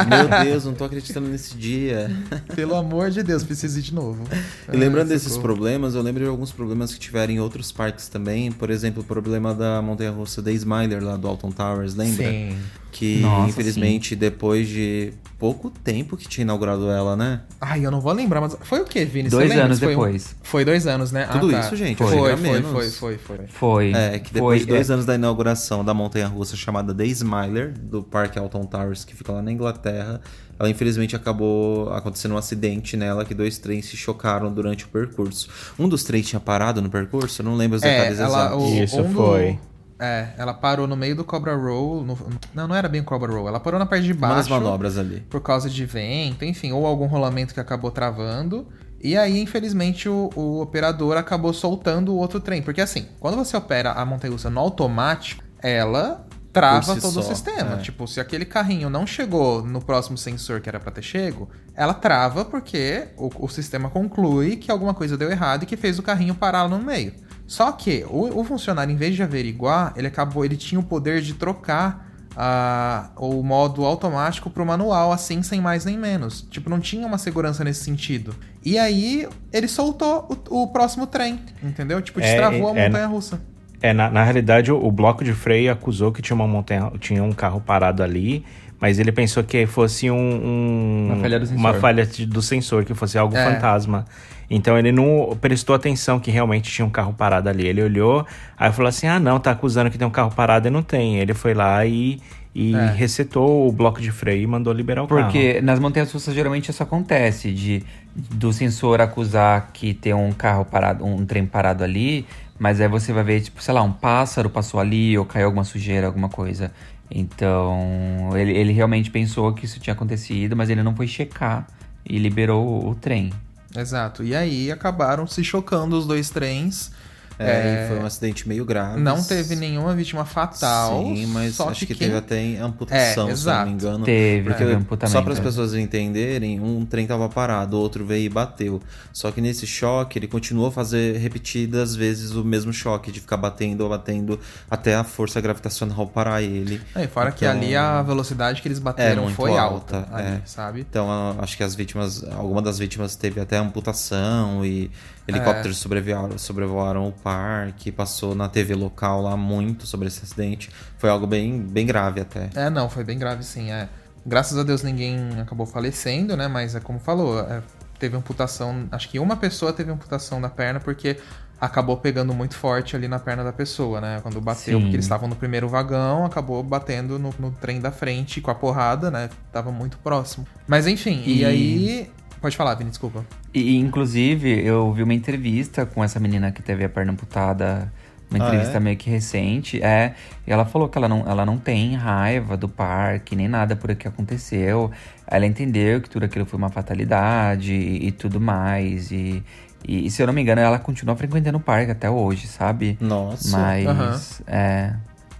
Meu Deus, não tô acreditando nesse dia. Pelo amor de Deus, preciso ir de novo. E lembrando Ai, desses socorro. problemas, eu lembro de alguns problemas que tiveram em outros parques também. Por exemplo, o problema da montanha-russa da Smiler lá do Alton Towers, lembra? Sim. Que Nossa, infelizmente depois de pouco tempo que tinha inaugurado ela, né? Ai, eu não vou lembrar, mas foi o que, Vini? Dois anos Foi um- depois. Foi dois anos, né? Tudo ah, tá. isso, gente, Foi, foi, foi, menos. foi, foi, foi. Foi. É, que depois foi, de dois é, anos da inauguração da montanha-russa chamada The Smiler, do Parque Alton Towers, que fica lá na Inglaterra, ela infelizmente acabou acontecendo um acidente nela, que dois trens se chocaram durante o percurso. Um dos trens tinha parado no percurso? Eu não lembro os É, detalhes ela, exatos. o, Isso um do- foi. É, ela parou no meio do Cobra Roll. no- não, não era bem o Cobra Roll. Ela parou na parte de baixo. manobras ali. por causa de vento, enfim, ou algum rolamento que acabou travando. E aí, infelizmente, o, o operador acabou soltando o outro trem. Porque assim, quando você opera a montanha-russa no automático, ela trava si todo o só, sistema. é. Tipo, se aquele carrinho não chegou no próximo sensor que era pra ter chego, ela trava porque o, o sistema conclui que alguma coisa deu errado e que fez o carrinho parar lá no meio. Só que o, o funcionário, em vez de averiguar, ele acabou, ele tinha o poder de trocar a, o modo automático pro manual, assim, sem mais nem menos. Tipo, não tinha uma segurança nesse sentido. E aí, ele soltou o, o próximo trem, entendeu? Tipo, É, destravou a é- montanha-russa. É, na, na realidade, o, o bloco de freio acusou que tinha uma montanha, tinha um carro parado ali, mas ele pensou que fosse um, um- Uma falha do sensor. uma falha de- do sensor, que fosse algo É. fantasma. Então ele não prestou atenção que realmente tinha um carro parado ali. Ele olhou, aí falou assim: ah, não, tá acusando que tem um carro parado e não tem. Ele foi lá e, e É. resetou o bloco de freio e mandou liberar o carro. Porque nas montanhas russas geralmente isso acontece, de do sensor acusar que tem um carro parado, um trem parado ali, mas aí você vai ver, tipo, sei lá, um pássaro passou ali ou caiu alguma sujeira, alguma coisa. Então, ele, ele realmente pensou que isso tinha acontecido, mas ele não foi checar e liberou o, o trem. Exato. E aí acabaram se chocando os dois trens. É, e foi um acidente meio grave. Não teve nenhuma vítima fatal. Sim, mas só acho que, quem- teve até amputação, É, se não me engano. Teve, Porque, teve amputamento. só para as é. pessoas entenderem, um trem tava parado, o outro veio e bateu. Só que nesse choque, ele continuou a fazer repetidas vezes o mesmo choque, de ficar batendo, batendo, até a força gravitacional parar ele. É, fora que Então, ali a velocidade que eles bateram muito foi alta, alta, ali, é. sabe? Então, acho que as vítimas, alguma das vítimas teve até amputação e helicópteros sobrevoaram, sobrevoaram o parque, passou na TV local lá muito sobre esse acidente. Foi algo bem, bem grave até. É, não, foi bem grave sim. É. Graças a Deus ninguém acabou falecendo, né? Mas é como falou, é, teve amputação. Acho que uma pessoa teve amputação da perna porque acabou pegando muito forte ali na perna da pessoa, né? Quando bateu, Sim. porque eles estavam no primeiro vagão, acabou batendo no, no trem da frente com a porrada, né? Tava muito próximo. Mas enfim, e, E- aí. Pode falar, Vini, desculpa. E, inclusive, eu vi uma entrevista com essa menina que teve a perna amputada, uma Ah, entrevista é? meio que recente, é, e ela falou que ela não, ela não tem raiva do parque, nem nada por o que aconteceu. Ela entendeu que tudo aquilo foi uma fatalidade e, e tudo mais, e, e, se eu não me engano, ela continua frequentando o parque até hoje, sabe? Nossa. Mas, é,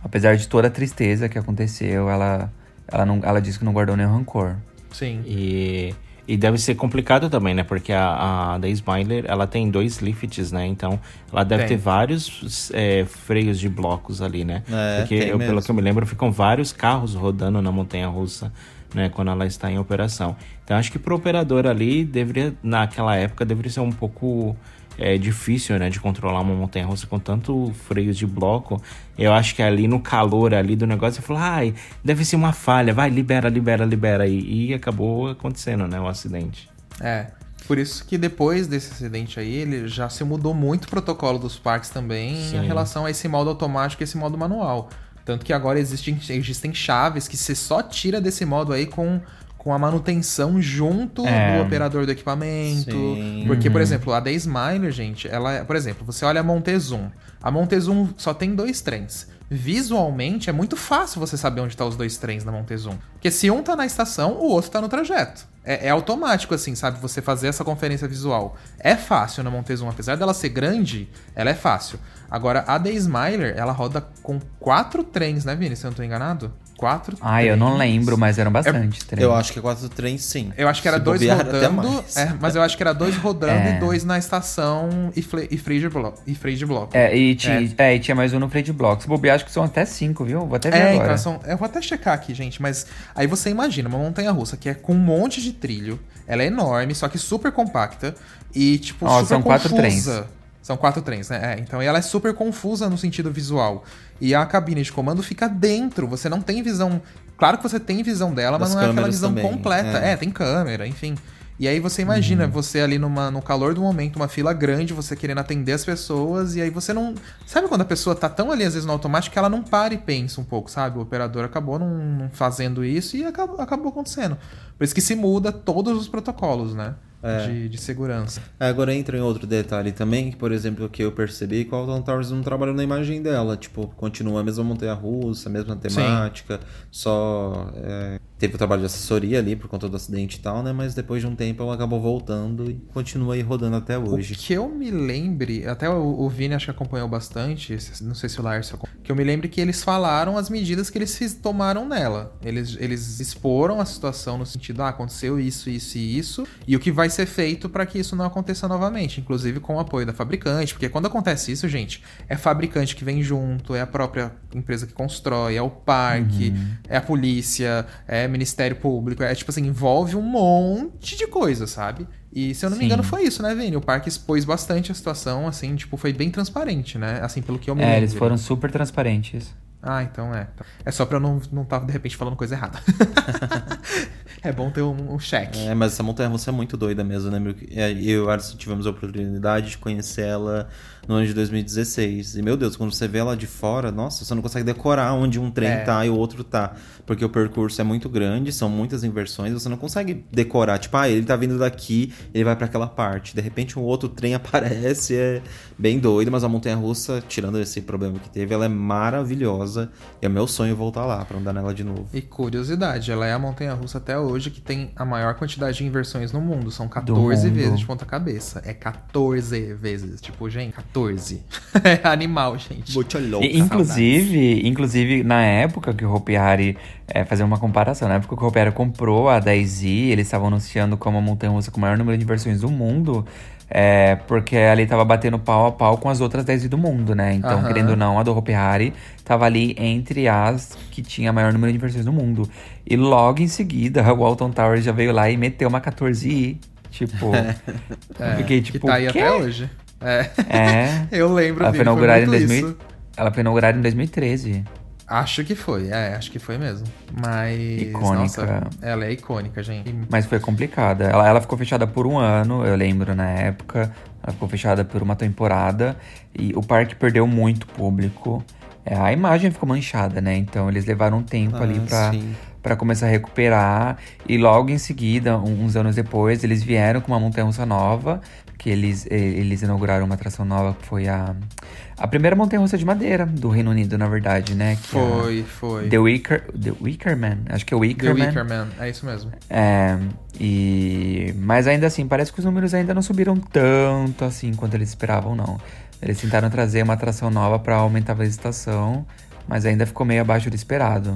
apesar de toda a tristeza que aconteceu, ela, ela, não, ela disse que não guardou nenhum rancor. Sim. E, e deve ser complicado também, né? Porque a, a da Smiler, ela tem dois lifts, né? Então, ela deve Tem. ter vários é, freios de blocos ali, né? É, Porque, eu- pelo que eu me lembro, ficam vários carros rodando na montanha-russa, né? Quando ela está em operação. Então, acho que pro operador ali, deveria, naquela época, deveria ser um pouco... É difícil, né, de controlar uma montanha-russa com tanto freios de bloco. Eu acho que ali no calor ali do negócio, você falou, ai, deve ser uma falha, vai, libera, libera, libera. E, e acabou acontecendo, né, o acidente. É. Por isso que depois desse acidente aí, ele já se mudou muito o protocolo dos parques também em Sim. relação a esse modo automático e esse modo manual. Tanto que agora existem, existem chaves que você só tira desse modo aí com, com a manutenção junto É. do operador do equipamento. Sim. Porque, por exemplo, a da Smiler, gente, ela é, por exemplo, você olha a Montezum. A Montezum só tem dois trens. Visualmente é muito fácil você saber onde estão os dois trens na Montezum. Porque se um tá na estação, o outro tá no trajeto. É, é automático, assim, sabe? Você fazer essa conferência visual. É fácil na Montezum, apesar dela ser grande, ela é fácil. Agora, a da Smiler, ela roda com quatro trens, né, Vini? Se eu não tô enganado? Quatro Ah, eu não trens. lembro, mas eram bastante trens. Eu acho que é quatro trens, sim. Eu acho que era Se dois rodando. É, mas eu acho que era dois rodando É. e dois na estação e, fle- e freio de bloco. E freio de bloco. É, e, ti- é, e tinha mais um no freio de bloco. Se bobear, acho que são até cinco, viu? Vou até ver É, agora. então são, eu vou até checar aqui, gente, mas aí você imagina uma montanha russa que é com um monte de trilho, ela é enorme, só que super compacta e tipo Ó, super são quatro confusa. São quatro trens, né? É, então ela é super confusa no sentido visual. E a cabine de comando fica dentro, você não tem visão. Claro que você tem visão dela, mas não é aquela visão também, completa. é. É. tem câmera, enfim. E aí você imagina você ali numa, no calor do momento, uma fila grande, você querendo atender as pessoas, e aí você não. Sabe quando a pessoa tá tão ali, às vezes, no automático, que ela não para e pensa um pouco, sabe? O operador acabou não, não fazendo isso e acabou, acabou acontecendo. Por isso que se muda todos os protocolos, né? É. De, de segurança. Agora entra em outro detalhe também, que, por exemplo, que eu percebi que o Alton Towers não trabalhou na imagem dela. Tipo, continua a mesma montanha-russa, a mesma temática, só é, teve o trabalho de assessoria ali por conta do acidente e tal, né? Mas depois de um tempo ela acabou voltando e continua aí rodando até hoje. O que eu me lembre, até o, o Vini acho que acompanhou bastante, não sei se o Lars acompanhou, que eu me lembre que eles falaram as medidas que eles tomaram nela. Eles, eles exporam a situação no sentido, ah, aconteceu isso, isso e isso, e o que vai ser feito para que isso não aconteça novamente, inclusive com o apoio da fabricante, porque quando acontece isso, gente, é fabricante que vem junto, é a própria empresa que constrói, é o parque, uhum. é a polícia, é Ministério Público, é tipo assim, envolve um monte de coisa, sabe? E se eu não Sim. me engano foi isso, né, Vini? O parque expôs bastante a situação, assim, tipo, foi bem transparente, né? Assim, pelo que eu me é, lembro. É, eles foram super transparentes. Ah, então é. É só pra eu não, não tá, de repente, falando coisa errada. é bom ter um, um cheque. É, mas essa montanha-russa é muito doida mesmo, né? Eu e o Arson tivemos a oportunidade de conhecer ela no ano de 2016. E, meu Deus, quando você vê ela de fora, nossa, você não consegue decorar onde um trem é. tá e o outro tá. Porque o percurso é muito grande, são muitas inversões, você não consegue decorar. Tipo, ah, ele tá vindo daqui, ele vai para aquela parte. De repente, um outro trem aparece, é bem doido, mas a montanha-russa, tirando esse problema que teve, ela é maravilhosa. E é meu sonho voltar lá para andar nela de novo. E curiosidade, ela é a montanha-russa até hoje que tem a maior quantidade de inversões no mundo. São 14 vezes de ponta cabeça. É 14 vezes. Tipo, gente, 14. é animal, gente. Muito louco. E, inclusive, inclusive, na época que o Hopi Hari, é, fazer uma comparação, na época que o Hopi Hari comprou a 10i, eles estavam anunciando como a montanha-russa com o maior número de inversões do mundo. É, porque ali tava batendo pau a pau com as outras 10 do mundo, né? Então, uhum. querendo ou não, a do Hopi Hari tava ali entre as que tinha maior número de inversões do mundo. E logo em seguida, o Walton Tower já veio lá e meteu uma 14i. Tipo, é, fiquei tipo. Que tá aí Quê? até hoje. É. é. Eu lembro ela foi inaugurada em 2000, Ela foi inaugurada em 2013. Acho que foi, é, acho que foi mesmo. Mas. Icônica. Nossa, ela é icônica, gente. Mas foi complicada. Ela, ela ficou fechada por um ano, eu lembro na época. Ela ficou fechada por uma temporada. E o parque perdeu muito público. É, a imagem ficou manchada, né? Então eles levaram um tempo ah, ali pra, pra começar a recuperar. E logo em seguida, uns anos depois, eles vieram com uma montanha-russa nova que eles, eles inauguraram uma atração nova que foi a, a primeira montanha-russa de madeira do Reino Unido, na verdade, né? Que foi, é foi. The Wicker, The Wicker Man, acho que é o Wicker The Man. Wicker Man, é isso mesmo. É, e... Mas ainda assim, parece que os números ainda não subiram tanto assim quanto eles esperavam, não. Eles tentaram trazer uma atração nova para aumentar a visitação, mas ainda ficou meio abaixo do esperado.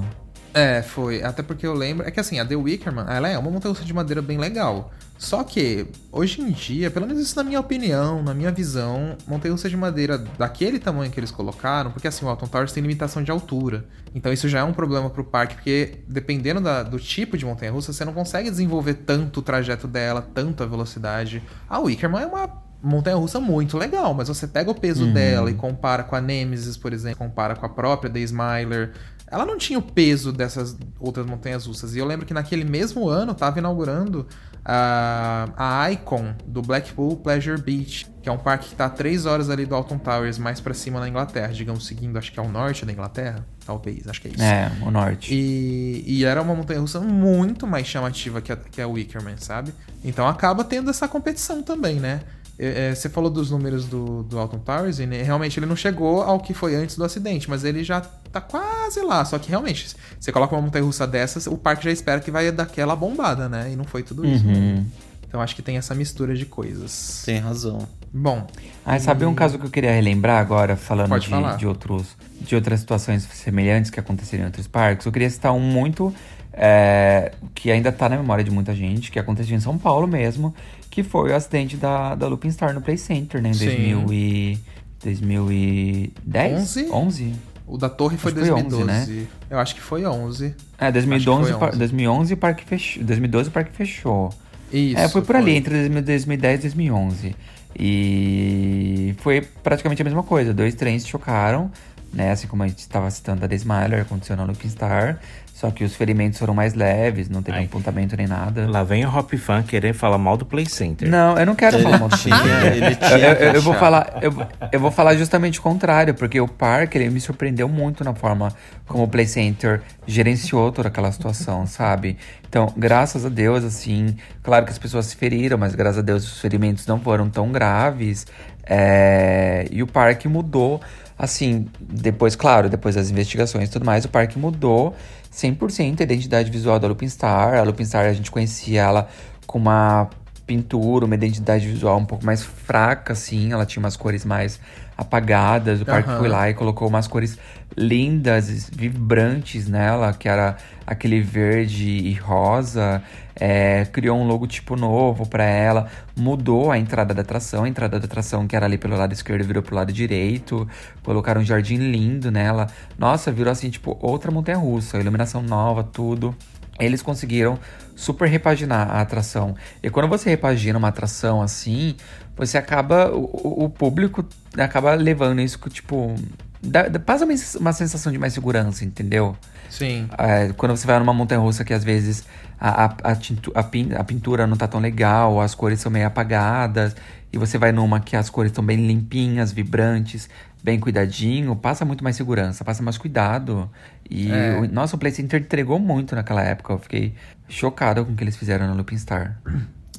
É, foi. Até porque eu lembro. É que assim, a The Wickerman, ela é uma montanha de madeira bem legal. Só que, hoje em dia, pelo menos isso na minha opinião, na minha visão, montanha de madeira daquele tamanho que eles colocaram, porque assim, o Alton Towers tem limitação de altura. Então isso já é um problema pro parque, porque dependendo da, do tipo de montanha russa, você não consegue desenvolver tanto o trajeto dela, tanto a velocidade. A Wickerman é uma montanha russa muito legal, mas você pega o peso uhum. dela e compara com a Nemesis, por exemplo, compara com a própria The Smiler, ela não tinha o peso dessas outras montanhas russas. E eu lembro que naquele mesmo ano estava inaugurando a, a Icon do Blackpool Pleasure Beach, que é um parque que está a 3 horas ali do Alton Towers, mais para cima na Inglaterra, digamos, seguindo, acho que é o norte da Inglaterra, talvez, acho que é isso. É, o norte. E, e era uma montanha russa muito mais chamativa que a, que a Wickerman, sabe? Então acaba tendo essa competição também, né? É, é, você falou dos números do, do Alton Towers e realmente ele não chegou ao que foi antes do acidente, mas ele já tá quase lá. Só que realmente, você coloca uma montanha russa dessas, o parque já espera que vai dar aquela bombada, né? E não foi tudo isso. Né? Uhum. Então acho que tem essa mistura de coisas. Tem razão. Bom. Ah, e... sabe um caso que eu queria relembrar agora, falando de, de, outros, de outras situações semelhantes que aconteceram em outros parques? Eu queria citar um muito. É, que ainda tá na memória de muita gente, que aconteceu em São Paulo mesmo, que foi o acidente da, da Looping Star no Play Center, né? Em 2000 e, 2010? 11? 11? O da torre foi 2012. Foi 11, né? Eu acho que foi 11. É, 2011, 11. 2011 o parque fechou. 2012 o parque fechou. Isso. É, foi por foi. ali, entre 2010 e 2011. E foi praticamente a mesma coisa. Dois trens chocaram, né? Assim como a gente estava citando a The Smiler, aconteceu na Looping Star. Só que os ferimentos foram mais leves, não teve Ai. apontamento nem nada. Lá vem o Hop Fan querer falar mal do Play Center. Não, eu não quero ele falar mal do Play Center. Ele tinha eu, eu, eu, vou falar, eu, eu vou falar justamente o contrário, porque o parque ele me surpreendeu muito na forma como o Play Center gerenciou toda aquela situação, sabe? Então, graças a Deus, assim, claro que as pessoas se feriram, mas graças a Deus os ferimentos não foram tão graves. É, e o parque mudou, assim, depois, claro, depois das investigações e tudo mais, o parque mudou 100% a identidade visual da Lupin Star. A Lupin Star a gente conhecia ela com uma pintura, uma identidade visual um pouco mais fraca, assim. Ela tinha umas cores mais apagadas. O parque foi lá e colocou umas cores lindas, vibrantes nela, que era aquele verde e rosa. É, criou um logotipo novo pra ela, mudou a entrada da atração. A entrada da atração, que era ali pelo lado esquerdo, virou pro lado direito. Colocaram um jardim lindo nela. Nossa, virou assim, tipo, outra montanha russa. Iluminação nova, tudo. Eles conseguiram super repaginar a atração. E quando você repagina uma atração assim, você acaba. O- o público acaba levando isso, tipo. Dá, dá- passa uma, uma sensação de mais segurança, entendeu? Sim. É, quando você vai numa montanha russa que às vezes a, a, a, tintu- a pin- a pintura não tá tão legal, as cores são meio apagadas, e você vai numa que as cores estão bem limpinhas, vibrantes, bem cuidadinho, passa muito mais segurança, passa mais cuidado. E, É. o, nossa, o Play Center entregou muito naquela época, eu fiquei chocado com o que eles fizeram no Looping Star.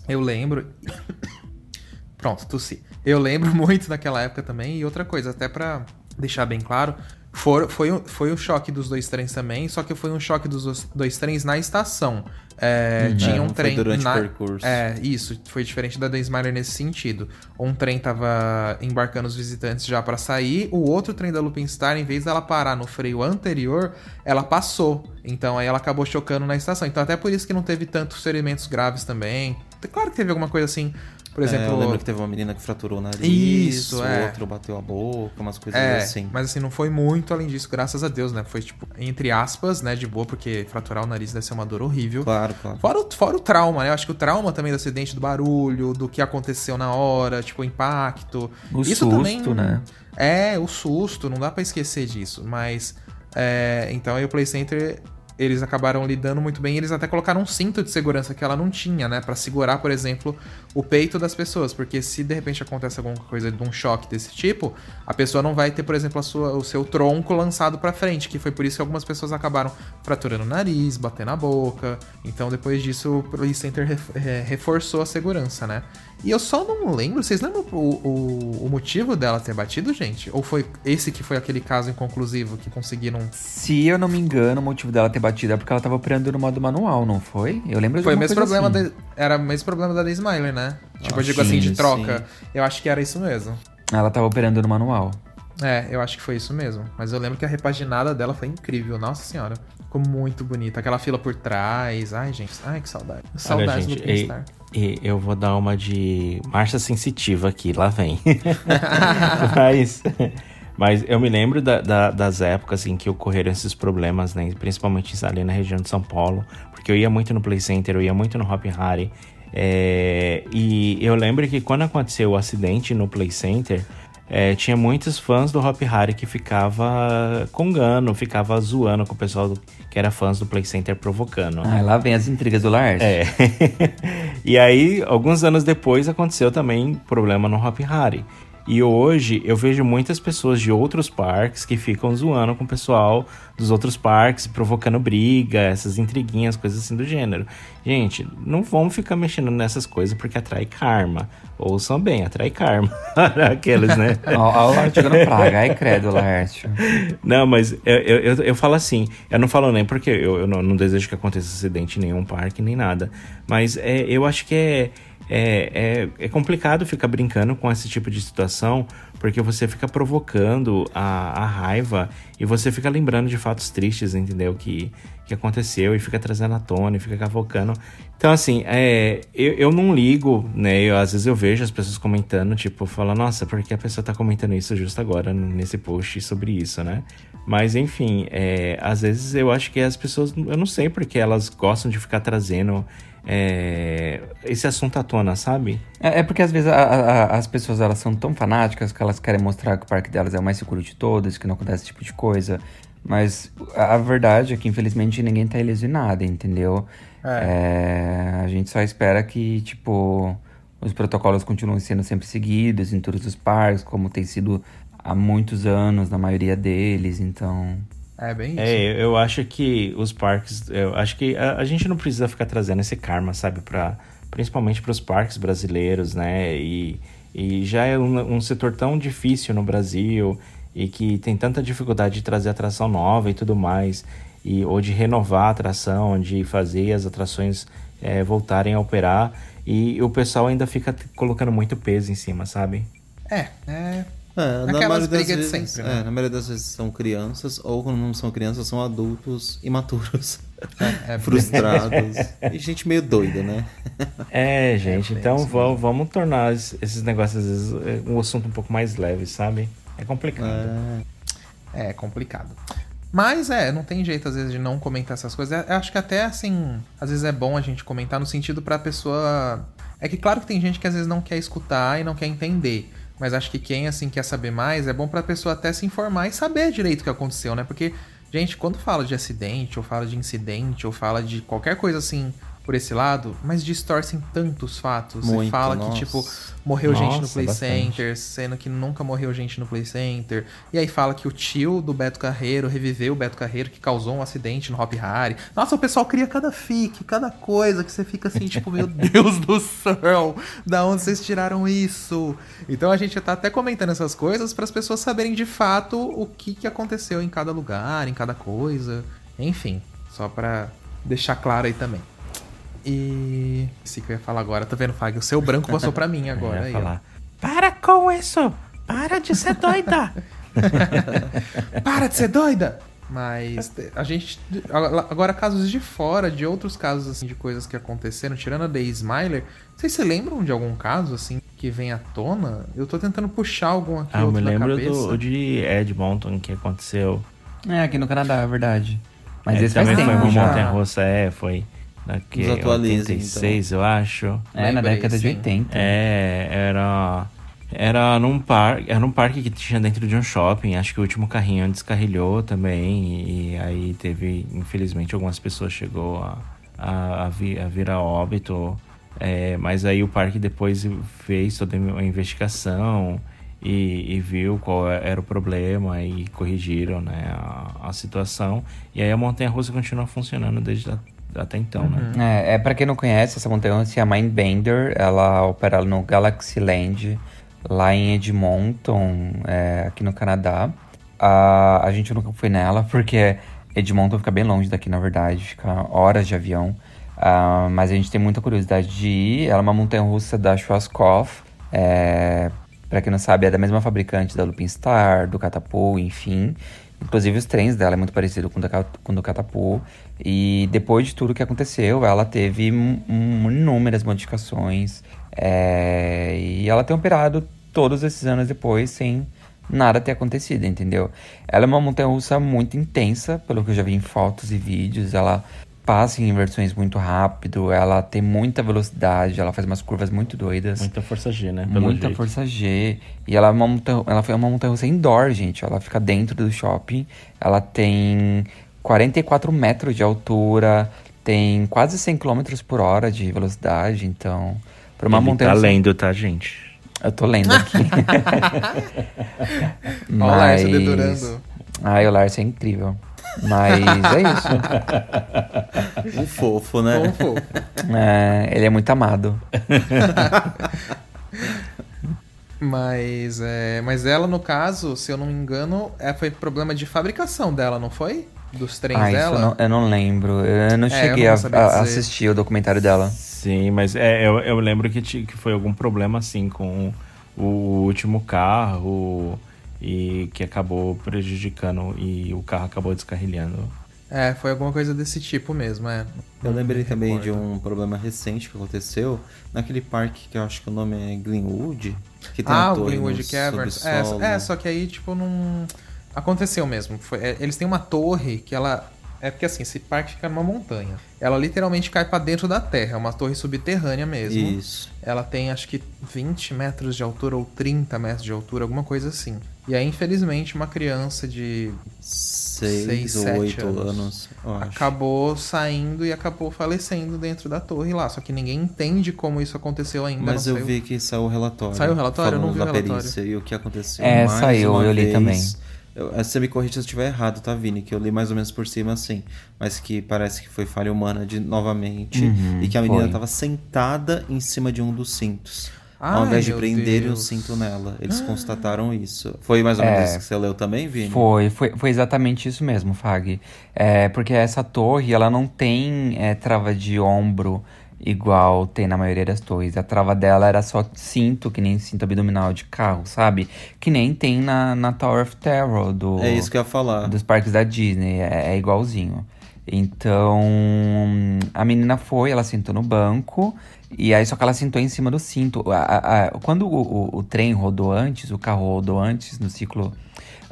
Eu lembro. Pronto, tossi. Eu lembro muito daquela época também. E outra coisa, até pra deixar bem claro, for, foi, um- foi o choque dos dois trens também, só que foi um choque dos dois- trens na estação. É, Tinha É, um trem. durante o na, percurso. É, isso. Foi diferente da da Smiler nesse sentido. Um trem tava embarcando os visitantes já pra sair, o outro trem da Lupin Star, em vez dela parar no freio anterior, ela passou. Então aí ela acabou chocando na estação. Então até por isso que não teve tantos ferimentos graves também. Claro que teve alguma coisa assim, por É, exemplo. eu lembro que teve uma menina que fraturou o nariz, Isso, o é. outro bateu a boca, umas coisas É, assim. mas assim, não foi muito além disso, graças a Deus, né? Foi tipo, entre aspas, né, de boa, porque fraturar o nariz deve ser uma dor horrível. Claro, claro. Fora o, fora o trauma, né? Eu acho que o trauma também do acidente, do barulho, do que aconteceu na hora, tipo, o impacto. O Isso susto, também. né? É, o susto, não dá pra esquecer disso. Mas. é, então aí o Play Center. Eles acabaram lidando muito bem. Eles até colocaram um cinto de segurança que ela não tinha, né? Pra segurar, por exemplo, o peito das pessoas. Porque se de repente acontece alguma coisa de um choque desse tipo, a pessoa não vai ter, por exemplo, sua, o seu tronco lançado pra frente. Que foi por isso que algumas pessoas acabaram fraturando o nariz, batendo a boca. Então depois disso o Play Center ref- reforçou a segurança, né? E eu só não lembro, vocês lembram o, o, o motivo dela ter batido, gente? Ou foi esse que foi aquele caso inconclusivo que conseguiram. Se eu não me engano, o motivo dela ter batido é porque ela tava operando no modo manual, não foi? Eu lembro de Foi o mesmo problema. assim. de- era o mesmo problema da The Smiler, né? Tipo, eu Ah, digo assim, de sim, troca. sim. Eu acho que era isso mesmo. Ela tava operando no manual. É, eu acho que foi isso mesmo. Mas eu lembro que a repaginada dela foi incrível. Nossa senhora. Ficou muito bonita. Aquela fila por trás. Ai, gente. Ai, que saudade. Saudades Olha, do gente. E eu vou dar uma de marcha sensitiva aqui, lá vem. mas, mas eu me lembro da- da- das épocas em que ocorreram esses problemas, né? Principalmente ali na região de São Paulo, porque eu ia muito no Play Center, eu ia muito no Hop Harry. é, e eu lembro que quando aconteceu o acidente no Play Center, é, tinha muitos fãs do Hop Harry que ficava congando, ficava zoando com o pessoal do- que era fãs do Play Center provocando. Ah, lá vem as intrigas do Lars. É. e aí, alguns anos depois, aconteceu também problema no Hop Harry. E hoje eu vejo muitas pessoas de outros parques que ficam zoando com o pessoal dos outros parques, provocando briga, essas intriguinhas, coisas assim do gênero. Gente, não vamos ficar mexendo nessas coisas porque atrai karma. Ouçam bem, atrai karma. Aqueles, né? Ó o Lars jogando praga. Ai, credo, Lars. Não, mas eu, eu, eu, eu falo assim, eu não falo nem porque eu, eu não, não desejo que aconteça acidente em nenhum parque, nem nada. Mas é, eu acho que é, é, é, é complicado ficar brincando com esse tipo de situação, porque você fica provocando a, a raiva e você fica lembrando de fatos tristes, entendeu? Que, que aconteceu e fica trazendo à tona e fica cavocando. Então, assim, é, eu, eu não ligo, né? Eu, às vezes eu vejo as pessoas comentando, tipo, falando, nossa, por que a pessoa tá comentando isso justo agora nesse post sobre isso, né? Mas, enfim, é, às vezes eu acho que as pessoas, eu não sei porque elas gostam de ficar trazendo é, esse assunto à tona, sabe? É, é porque às vezes a- a- as pessoas elas são tão fanáticas que elas querem mostrar que o parque delas é o mais seguro de todos, que não acontece esse tipo de coisa. Mas a a verdade é que infelizmente ninguém tá ileso em nada, entendeu? É, a gente só espera que, tipo, os protocolos continuem sendo sempre seguidos em todos os parques, como tem sido há muitos anos na maioria deles, então. É bem isso. É, eu, eu acho que os parques, eu acho que a, a gente não precisa ficar trazendo esse karma, sabe, para principalmente para os parques brasileiros, né? E, e já é um, um setor tão difícil no Brasil e que tem tanta dificuldade de trazer atração nova e tudo mais, e ou de renovar a atração, de fazer as atrações é, voltarem a operar, e o pessoal ainda fica colocando muito peso em cima, sabe? É, é. É, na Aquelas maioria das vezes, sempre, né? é, na maioria das vezes são crianças, ou quando não são crianças, são adultos imaturos. É, frustrados. e gente meio doida, né? É, gente, bem então isso vamos, vamos tornar es- esses negócios, às vezes, é, um assunto um pouco mais leve, sabe? É complicado. É, É complicado. Mas é, não tem jeito às vezes de não comentar essas coisas. Eu acho que até assim, às vezes é bom a gente comentar no sentido pra pessoa. É que claro que tem gente que às vezes não quer escutar e não quer entender. Mas acho que quem assim quer saber mais é bom pra pessoa até se informar e saber direito o que aconteceu, né? Porque, gente, quando fala de acidente, ou fala de incidente, ou fala de qualquer coisa assim por esse lado, mas distorcem tantos fatos. Você Muito, fala nossa. que, tipo, morreu gente no Nossa, Play bastante. Center, sendo que nunca morreu gente no Play Center. E aí fala que o tio do Beto Carreiro reviveu o Beto Carreiro que causou um acidente no Hop Harry. Nossa, o pessoal cria cada fic, cada coisa que você fica assim, tipo, meu Deus do céu, da onde vocês tiraram isso? Então a gente tá até comentando essas coisas para as pessoas saberem de fato o que, que aconteceu em cada lugar, em cada coisa. Enfim, só pra deixar claro aí também. E. Esse que eu ia falar agora, tá vendo, Fag? O seu branco passou pra mim agora. Eu ia aí, falar, para com isso! Para de ser doida! Para de ser doida! Mas a gente. Agora, casos de fora, de outros casos assim, de coisas que aconteceram, tirando a The Smiler, vocês se lembram de algum caso assim que vem à tona? Eu tô tentando puxar algum aqui Ah, eu me lembro cabeça. do, de Edmonton que aconteceu. É, aqui no Canadá, é verdade. Mas É, esse faz também tempo foi já. montanha russa, é, foi naquele Nos atualizem, 86, eu acho. É, na década de sim. 80. É, era era num parque, era um parque que tinha dentro de um shopping. Acho que o último carrinho descarrilhou também e, aí teve, infelizmente, algumas pessoas chegou a, a, a, vi- a vir a óbito. É, mas aí o parque depois fez toda uma investigação e, e viu qual era o problema e corrigiram né, a, a situação. E aí a montanha-russa continua funcionando desde a- até então, né? É, é para quem não conhece, essa montanha se chama Mindbender. Ela opera no Galaxyland, lá em Edmonton, é, aqui no Canadá. Ah, a gente nunca foi nela, porque Edmonton fica bem longe daqui, na verdade. Fica horas de avião. Ah, mas a gente tem muita curiosidade de ir. Ela é uma montanha-russa da Schwarzkopf. É, para quem não sabe, é da mesma fabricante da Lupin Star, do Catapult, enfim. Inclusive os trens dela é muito parecido com o da com o do Catapult. E depois de tudo que aconteceu, ela teve inúmeras modificações. é, e ela tem operado todos esses anos depois sem nada ter acontecido, entendeu? Ela é uma montanha-russa muito intensa, pelo que eu já vi em fotos e vídeos. Ela passa em inversões muito rápido, ela tem muita velocidade, ela faz umas curvas muito doidas. Muita força G, né? Pelo Muita jeito. força G. E ela é uma montanha, ela foi uma montanha russa indoor, gente. Ela fica dentro do shopping. Ela tem 44 metros de altura, tem quase 100 km por hora de velocidade. Então, para uma Ele montanha tá russa- lendo, tá, gente? Eu tô lendo aqui. Ó, o Lárcio dedurando. Ai, o Lárcio é incrível. Mas é isso. Um fofo, né? Fofo. É, ele é muito amado. Mas, é, mas ela, no caso, se eu não me engano, é, foi problema de fabricação dela, não foi? Dos trens Ah, dela? eu não, eu não lembro. Eu não É, eu cheguei não vou a, a assistir o documentário dela. Sim, mas é, eu, eu lembro que, que foi algum problema assim com o último carro e que acabou prejudicando e o carro acabou descarrilhando. É, foi alguma coisa desse tipo mesmo, é. Eu lembrei também de um problema recente que aconteceu naquele parque que eu acho que o nome é Greenwood. Que tem Ah, o no Caverns. É, subsolo. é, só que aí, tipo, não. Aconteceu mesmo. Foi- é, eles têm uma torre que ela. É porque assim, esse parque fica numa montanha. Ela literalmente cai pra dentro da terra. É uma torre subterrânea mesmo. Isso. Ela tem acho que 20 metros de altura ou 30 metros de altura, alguma coisa assim. E aí, infelizmente, uma criança de Seis, Seis, ou sete oito anos. anos, acabou saindo e acabou falecendo dentro da torre lá. Só que ninguém entende como isso aconteceu ainda. Mas não eu saiu. vi que saiu o relatório. Saiu o relatório? Eu não vi o relatório. perícia e o que aconteceu. É, mais saiu, uma eu li vez. também. Eu, você me corrija se eu estiver errado, tá, Vini? Que eu li mais ou menos por cima assim. Mas que parece que foi falha humana de novamente. Uhum, e que a menina estava sentada em cima de um dos cintos. Ai, ao invés de prenderem o cinto nela. Eles constataram isso. Foi mais ou menos É. isso que você leu também, Vini? Foi, foi, foi exatamente isso mesmo, Fag. É, porque essa torre, ela não tem é, trava de ombro igual tem na maioria das torres. A trava dela era só cinto, que nem cinto abdominal de carro, sabe? Que nem tem na, na Tower of Terror do, É isso que eu ia falar. dos parques da Disney. É, é igualzinho. Então, a menina foi, ela sentou no banco, e aí só que ela sentou em cima do cinto. A- a- a- quando o, o- o trem rodou antes, o carro rodou antes, no ciclo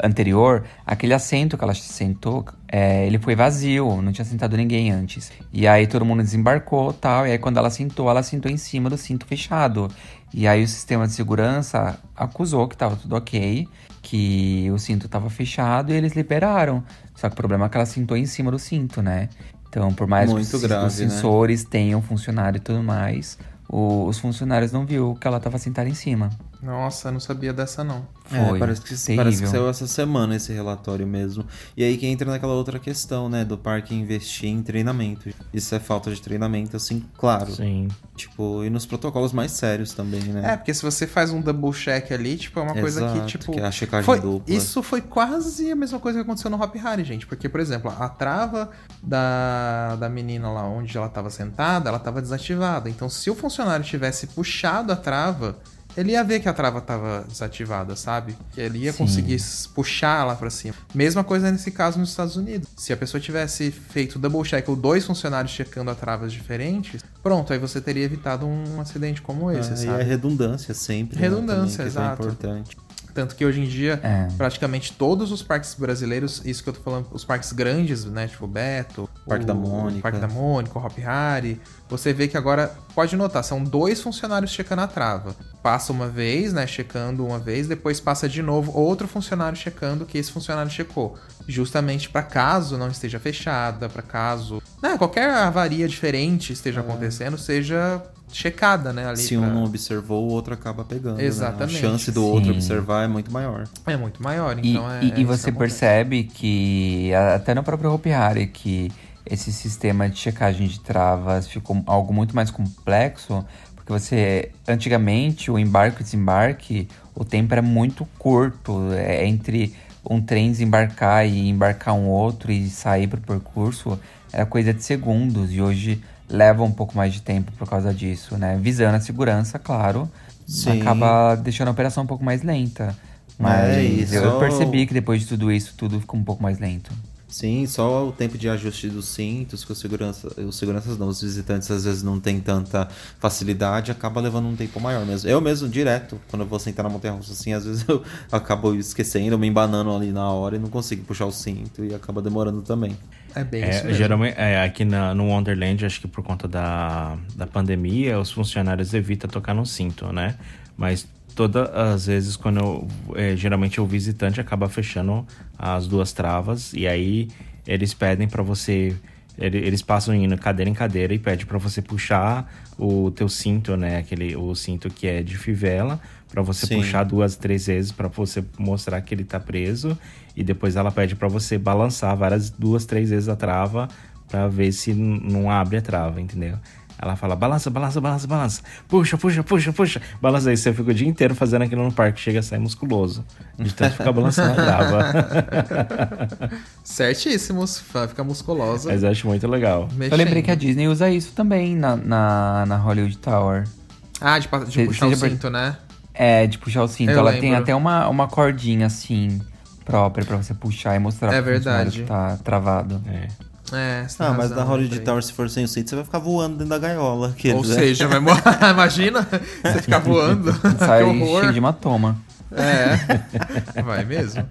anterior, aquele assento que ela sentou, é, ele foi vazio, não tinha sentado ninguém antes. E aí todo mundo desembarcou tal, e aí quando ela sentou, ela sentou em cima do cinto fechado. E aí o sistema de segurança acusou que tava tudo ok, que o cinto tava fechado e eles liberaram. Só que o problema é que ela sentou em cima do cinto, né? Então, por mais Muito que os, grave, os né? sensores tenham funcionado e tudo mais, o- os funcionários não viu que ela tava sentada em cima. Nossa, não sabia dessa não. É, Foi parece que, terrível. parece que saiu essa semana esse relatório mesmo. E aí que entra naquela outra questão, né? Do parque investir em treinamento. Isso é falta de treinamento, assim, claro. Sim. Tipo, e nos protocolos mais sérios também, né? É, porque se você faz um double check ali, tipo, é uma coisa que, Exato, tipo. que é a checagem foi- dupla. Isso foi quase a mesma coisa que aconteceu no Hop Harry, gente. Porque, por exemplo, a trava da, da menina lá onde ela tava sentada, ela tava desativada. Então, se o funcionário tivesse puxado a trava, ele ia ver que a trava tava desativada, sabe? Que ele ia Sim. conseguir puxar lá pra cima. Mesma coisa nesse caso nos Estados Unidos. Se a pessoa tivesse feito double check ou dois funcionários checando a travas diferentes, pronto, aí você teria evitado um acidente como esse, Ah, e sabe? é redundância sempre. Redundância, né, também, que é exato. importante. Tanto que hoje em dia, É. praticamente todos os parques brasileiros, isso que eu tô falando, os parques grandes, né? Tipo Beto, Parque o da Mônica. Parque da Mônica, o Hop Harry. Você vê que agora, pode notar, são dois funcionários checando a trava. Passa uma vez, né? Checando uma vez, depois passa de novo outro funcionário checando que esse funcionário checou. Justamente para caso não esteja fechada, para caso. Né, qualquer avaria diferente esteja acontecendo, seja checada, né? Ali É. Se pra- um não observou, o outro acaba pegando. né? Exatamente. A chance do outro Sim. observar é muito maior. É muito maior, E, então é. e- é e isso você que acontece. percebe que, até no próprio Hopi Hari, que esse sistema de checagem de travas ficou algo muito mais complexo, porque você, antigamente, o embarque e desembarque, o tempo era muito curto, é, entre um trem desembarcar e embarcar um outro e sair para o percurso, era coisa de segundos, e hoje leva um pouco mais de tempo por causa disso, né? Visando a segurança, claro, Sim. acaba deixando a operação um pouco mais lenta. Mas É, e eu percebi que depois de tudo isso, tudo ficou um pouco mais lento. Sim, só o tempo de ajuste dos cintos, que os, segurança, os seguranças não, os visitantes às vezes não tem tanta facilidade, acaba levando um tempo maior mesmo. Eu mesmo, direto, quando eu vou sentar na montanha russa assim, às vezes eu acabo esquecendo, me embanando ali na hora e não consigo puxar o cinto e acaba demorando também. É bem É, isso mesmo. geralmente, é, aqui na- no Wonderland, acho que por conta da, da pandemia, os funcionários evitam tocar no cinto, né? Mas todas as vezes, quando eu, é, geralmente o visitante acaba fechando as duas travas e aí eles pedem pra você. ele- Eles passam indo cadeira em cadeira e pedem pra você puxar o teu cinto, né? Aquele, o cinto que é de fivela, pra você Sim. puxar duas, três vezes pra você mostrar que ele tá preso. E depois ela pede pra você balançar várias, duas, três vezes a trava pra ver se não abre a trava, entendeu? Ela fala, balança, balança, balança, balança. Puxa, puxa, puxa, puxa. Balança aí. Você fica o dia inteiro fazendo aquilo no parque. Chega a sair musculoso. De tanto ficar balançando a trava. Certíssimos, vai ficar musculosa. Mas eu acho muito legal. Eu lembrei que a Disney usa isso também na, na, na Hollywood Tower. Ah, de, de Cê- puxar cê o cinto, né? É, de puxar o cinto. Eu Ela tem lembro. até uma, uma cordinha assim, própria pra você puxar e mostrar É verdade. que tá travado. É. É, Ah, mas na Hollywood. Tower, se for sem o cinto, você vai ficar voando dentro da gaiola. que Ou seja, vai morrer. Imagina você ficar voando. Sai cheio de hematoma. É, vai mesmo.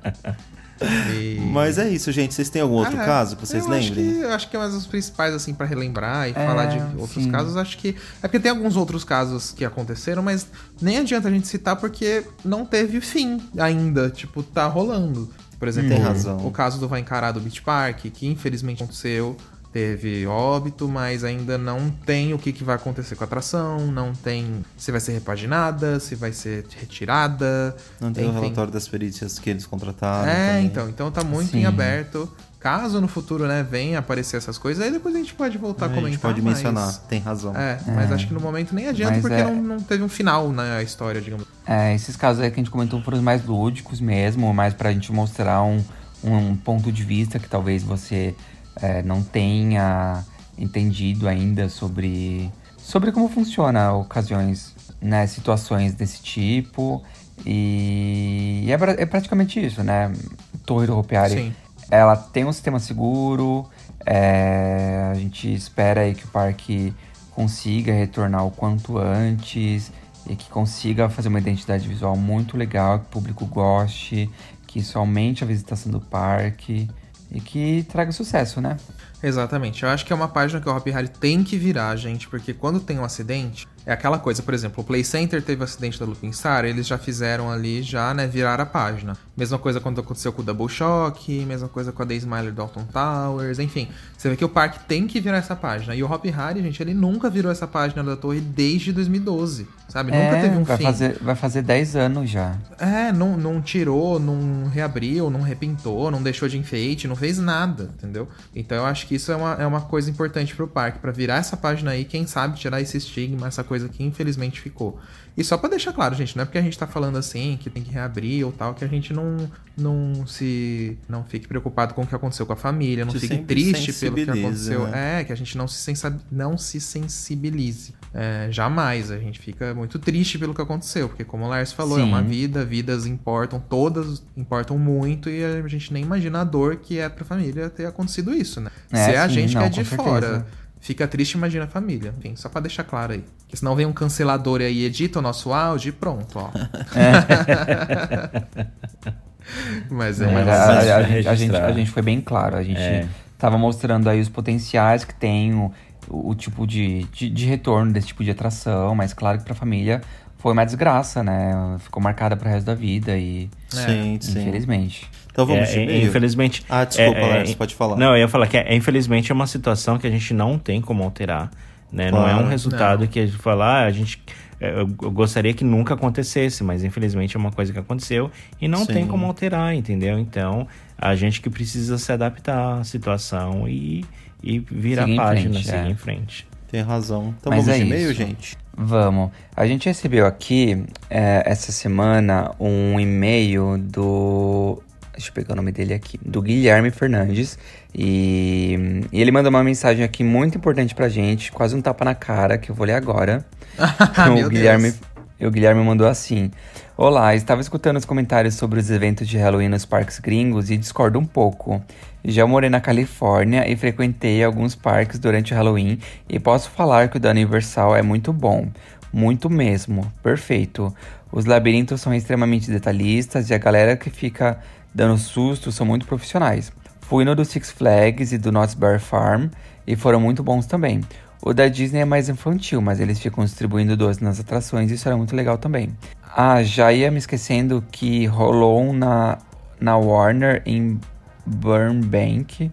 E- Mas é isso, gente. Vocês têm algum outro Ah, caso que vocês eu lembrem? Acho que, eu acho que é mais os principais, assim, pra relembrar e É, falar de outros sim. casos. Acho que. É porque tem alguns outros casos que aconteceram, mas nem adianta a gente citar porque não teve fim ainda. Tipo, tá rolando. Por exemplo, Tem razão. o caso do Vai Encarar do Beach Park, que infelizmente aconteceu. Teve óbito, mas ainda não tem o que, que vai acontecer com a atração, não tem se vai ser repaginada, se vai ser retirada. Não tem o enfim. relatório das perícias que eles contrataram. É, também. então, então tá muito Sim. em aberto. Caso no futuro, né, venha aparecer essas coisas, aí depois a gente pode voltar a a comentar. gente pode mas- mencionar, tem razão. É, mas acho que no momento nem adianta Mas porque é- não, não teve um final na história, digamos. É, esses casos aí que a gente comentou foram os mais lúdicos mesmo, mais pra gente mostrar um, um ponto de vista que talvez você é, não tenha entendido ainda sobre, sobre como funciona ocasiões, né, situações desse tipo. E é, é praticamente isso, né? Torre do Hopiari, Sim. ela tem um sistema seguro. é, a gente espera aí que o parque consiga retornar o quanto antes e que consiga fazer uma identidade visual muito legal, que o público goste, que isso aumente a visitação do parque e que traga sucesso, né? Exatamente. Eu acho que é uma página que o Hop Hari tem que virar, gente, porque quando tem um acidente, é aquela coisa, por exemplo, o Play Center teve o acidente da Looping Star, eles já fizeram ali, já, né, virar a página. Mesma coisa quando aconteceu com o Double Shock, mesma coisa com a Day Smiler Dalton Towers, enfim. Você vê que o parque tem que virar essa página. E o Hop Hari, gente, ele nunca virou essa página da torre desde 2012, sabe? nunca É, teve um vai fim. Fazer, vai fazer 10 anos já. É, não, não tirou, não reabriu, não repintou, não deixou de enfeite, não fez nada, entendeu? Então eu acho que isso é uma, é uma coisa importante pro parque, pra virar essa página aí, quem sabe tirar esse estigma, essa coisa que infelizmente ficou. E só pra deixar claro, gente, não é porque a gente tá falando assim, que tem que reabrir ou tal, que a gente não, não se. não fique preocupado com o que aconteceu com a família, não Se fique triste pelo que aconteceu. né? É, que a gente não se, sensa- não se sensibilize. É, jamais. A gente fica muito triste pelo que aconteceu, porque como o Lars falou, é Sim. uma vida, vidas importam, todas importam muito e a gente nem imagina a dor que é pra família ter acontecido isso, né? É, Se é a gente não, que é de certeza. fora. Fica triste, imagina a família. Enfim, só pra deixar claro aí. Porque senão vem um cancelador aí, edita o nosso áudio e pronto, ó. Mas é, Não, mas É, a, mas a- a gente, a, gente, a gente foi bem claro. A gente É. tava mostrando aí os potenciais que tem o, o tipo de, de, de retorno desse tipo de atração, mas claro que pra família foi uma desgraça, né? Ficou marcada pro resto da vida e Sim, sim. infelizmente. Então vamos É, é, infelizmente. Ah, desculpa, é, é, Lars, pode falar. Não, eu ia falar que é, é, infelizmente é uma situação que a gente não tem como alterar. Né? Não é Claro. um resultado Não. que a gente fala, ah, a gente. é, Eu gostaria que nunca acontecesse, mas infelizmente é uma coisa que aconteceu e não Sim. tem como alterar, entendeu? Então, a gente que precisa se adaptar à situação e, e virar Seguir página, frente, seguir é. em frente. Tem razão. Então Mas vamos é de e-mail, gente? Vamos. A gente recebeu aqui, é, essa semana, um e-mail do. Deixa eu pegar o nome dele aqui. Do Guilherme Fernandes. E, e ele mandou uma mensagem aqui muito importante pra gente, quase um tapa na cara, que eu vou ler agora. Ah, o Guilherme, o Guilherme mandou assim: Olá, estava escutando os comentários sobre os eventos de Halloween nos parques gringos e discordo um pouco. Já morei na Califórnia e frequentei alguns parques durante o Halloween e posso falar que o da Universal é muito bom. Muito mesmo. Perfeito. Os labirintos são extremamente detalhistas e a galera que fica dando susto são muito profissionais. Fui no do Six Flags e do Knott's Berry Farm e foram muito bons também. O da Disney é mais infantil, mas eles ficam distribuindo doces nas atrações e isso era muito legal também. Ah, já ia me esquecendo que rolou um na, na Warner em Burbank.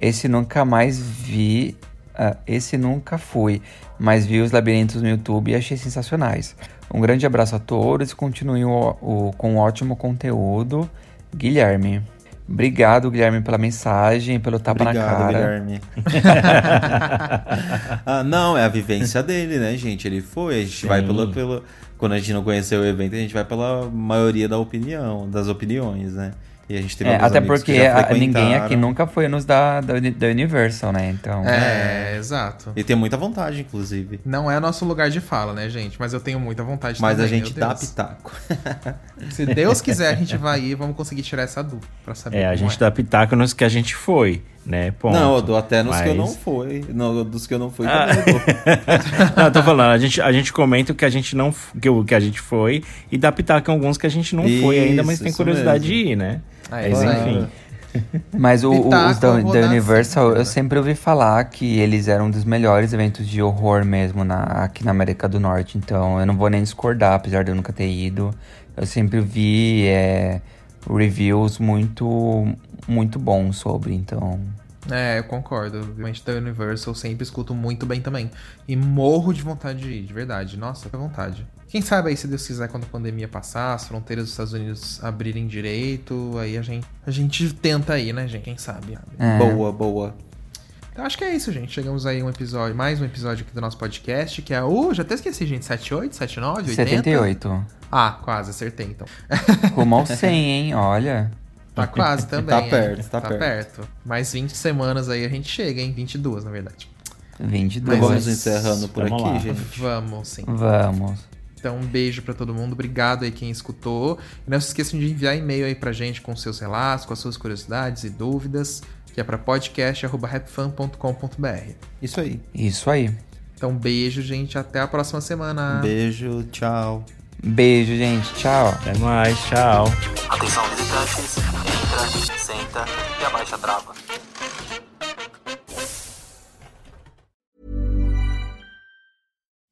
Esse nunca mais vi. ah, esse nunca fui, mas vi os labirintos no YouTube e achei sensacionais. Um grande abraço a todos continuem o, o- com um ótimo conteúdo. Guilherme. Obrigado, Guilherme, pela mensagem, pelo tapa na Obrigado, cara. Guilherme. ah, não, é a vivência dele, né, gente? Ele foi, a gente vai pelo, pelo. Quando a gente não conheceu o evento, a gente vai pela maioria da opinião, das opiniões, né? E a gente teve É, alguns até porque já a- ninguém aqui nunca foi nos da, da, da Universal, né? Então. É, exato. E tem muita vontade, inclusive. Não é nosso lugar de fala, né, gente? Mas eu tenho muita vontade Mas a também, gente meu dá Deus. pitaco. Se Deus quiser, a gente vai ir e vamos conseguir tirar essa dúvida pra saber É, a gente é. dá pitaco nos que a gente foi, né? Ponto. Não, eu dou até nos que eu não Mas- fui. No, dos que eu não fui Ah. também eu dou. não, eu tô falando, a gente, a gente comenta o que a gente não que, o que a gente foi e dá pitaco em alguns que a gente não foi ainda, mas Isso, tem isso curiosidade mesmo. de ir, né? Ah, é mas aí. enfim. Mas o- Pitaco os da, da Universal, sempre, eu sempre ouvi falar que eles eram um dos melhores eventos de horror mesmo na, aqui na América do Norte. Então eu não vou nem discordar, apesar de eu nunca ter ido. Eu sempre vi é, reviews muito, muito bons sobre, então. É, eu concordo. Obviamente da Universal eu sempre escuto muito bem também. E morro de vontade de ir, de verdade. Nossa, que vontade. Quem sabe aí, se Deus quiser, quando a pandemia passar, as fronteiras dos Estados Unidos abrirem direito, aí a gente, a gente tenta ir, né, gente? Quem sabe? É. Boa, boa. Então acho que é isso, gente. Chegamos aí a um episódio, mais um episódio aqui do nosso podcast, que é o. Já até esqueci, gente. 78, 79, 80? 78. Ah, quase, acertei então. Rumo ao 100, hein? Olha. Tá quase também. Tá hein? perto, tá tá perto. perto. Mais 20 semanas aí a gente chega, hein? 22, na verdade. 22. Então vamos encerrando por Vamos aqui, lá. gente. Vamos, sim. Vamos. Então, um beijo pra todo mundo. Obrigado aí quem escutou. E não se esqueçam de enviar e-mail aí pra gente com seus relatos, com as suas curiosidades e dúvidas, que é pra podcast.rapfan.com.br. Isso aí. Isso aí. Então, beijo, gente. Até a próxima semana. Beijo, tchau. Beijo, gente. Tchau. Até mais, tchau. Atenção visitantes, entra, senta e abaixa a trava.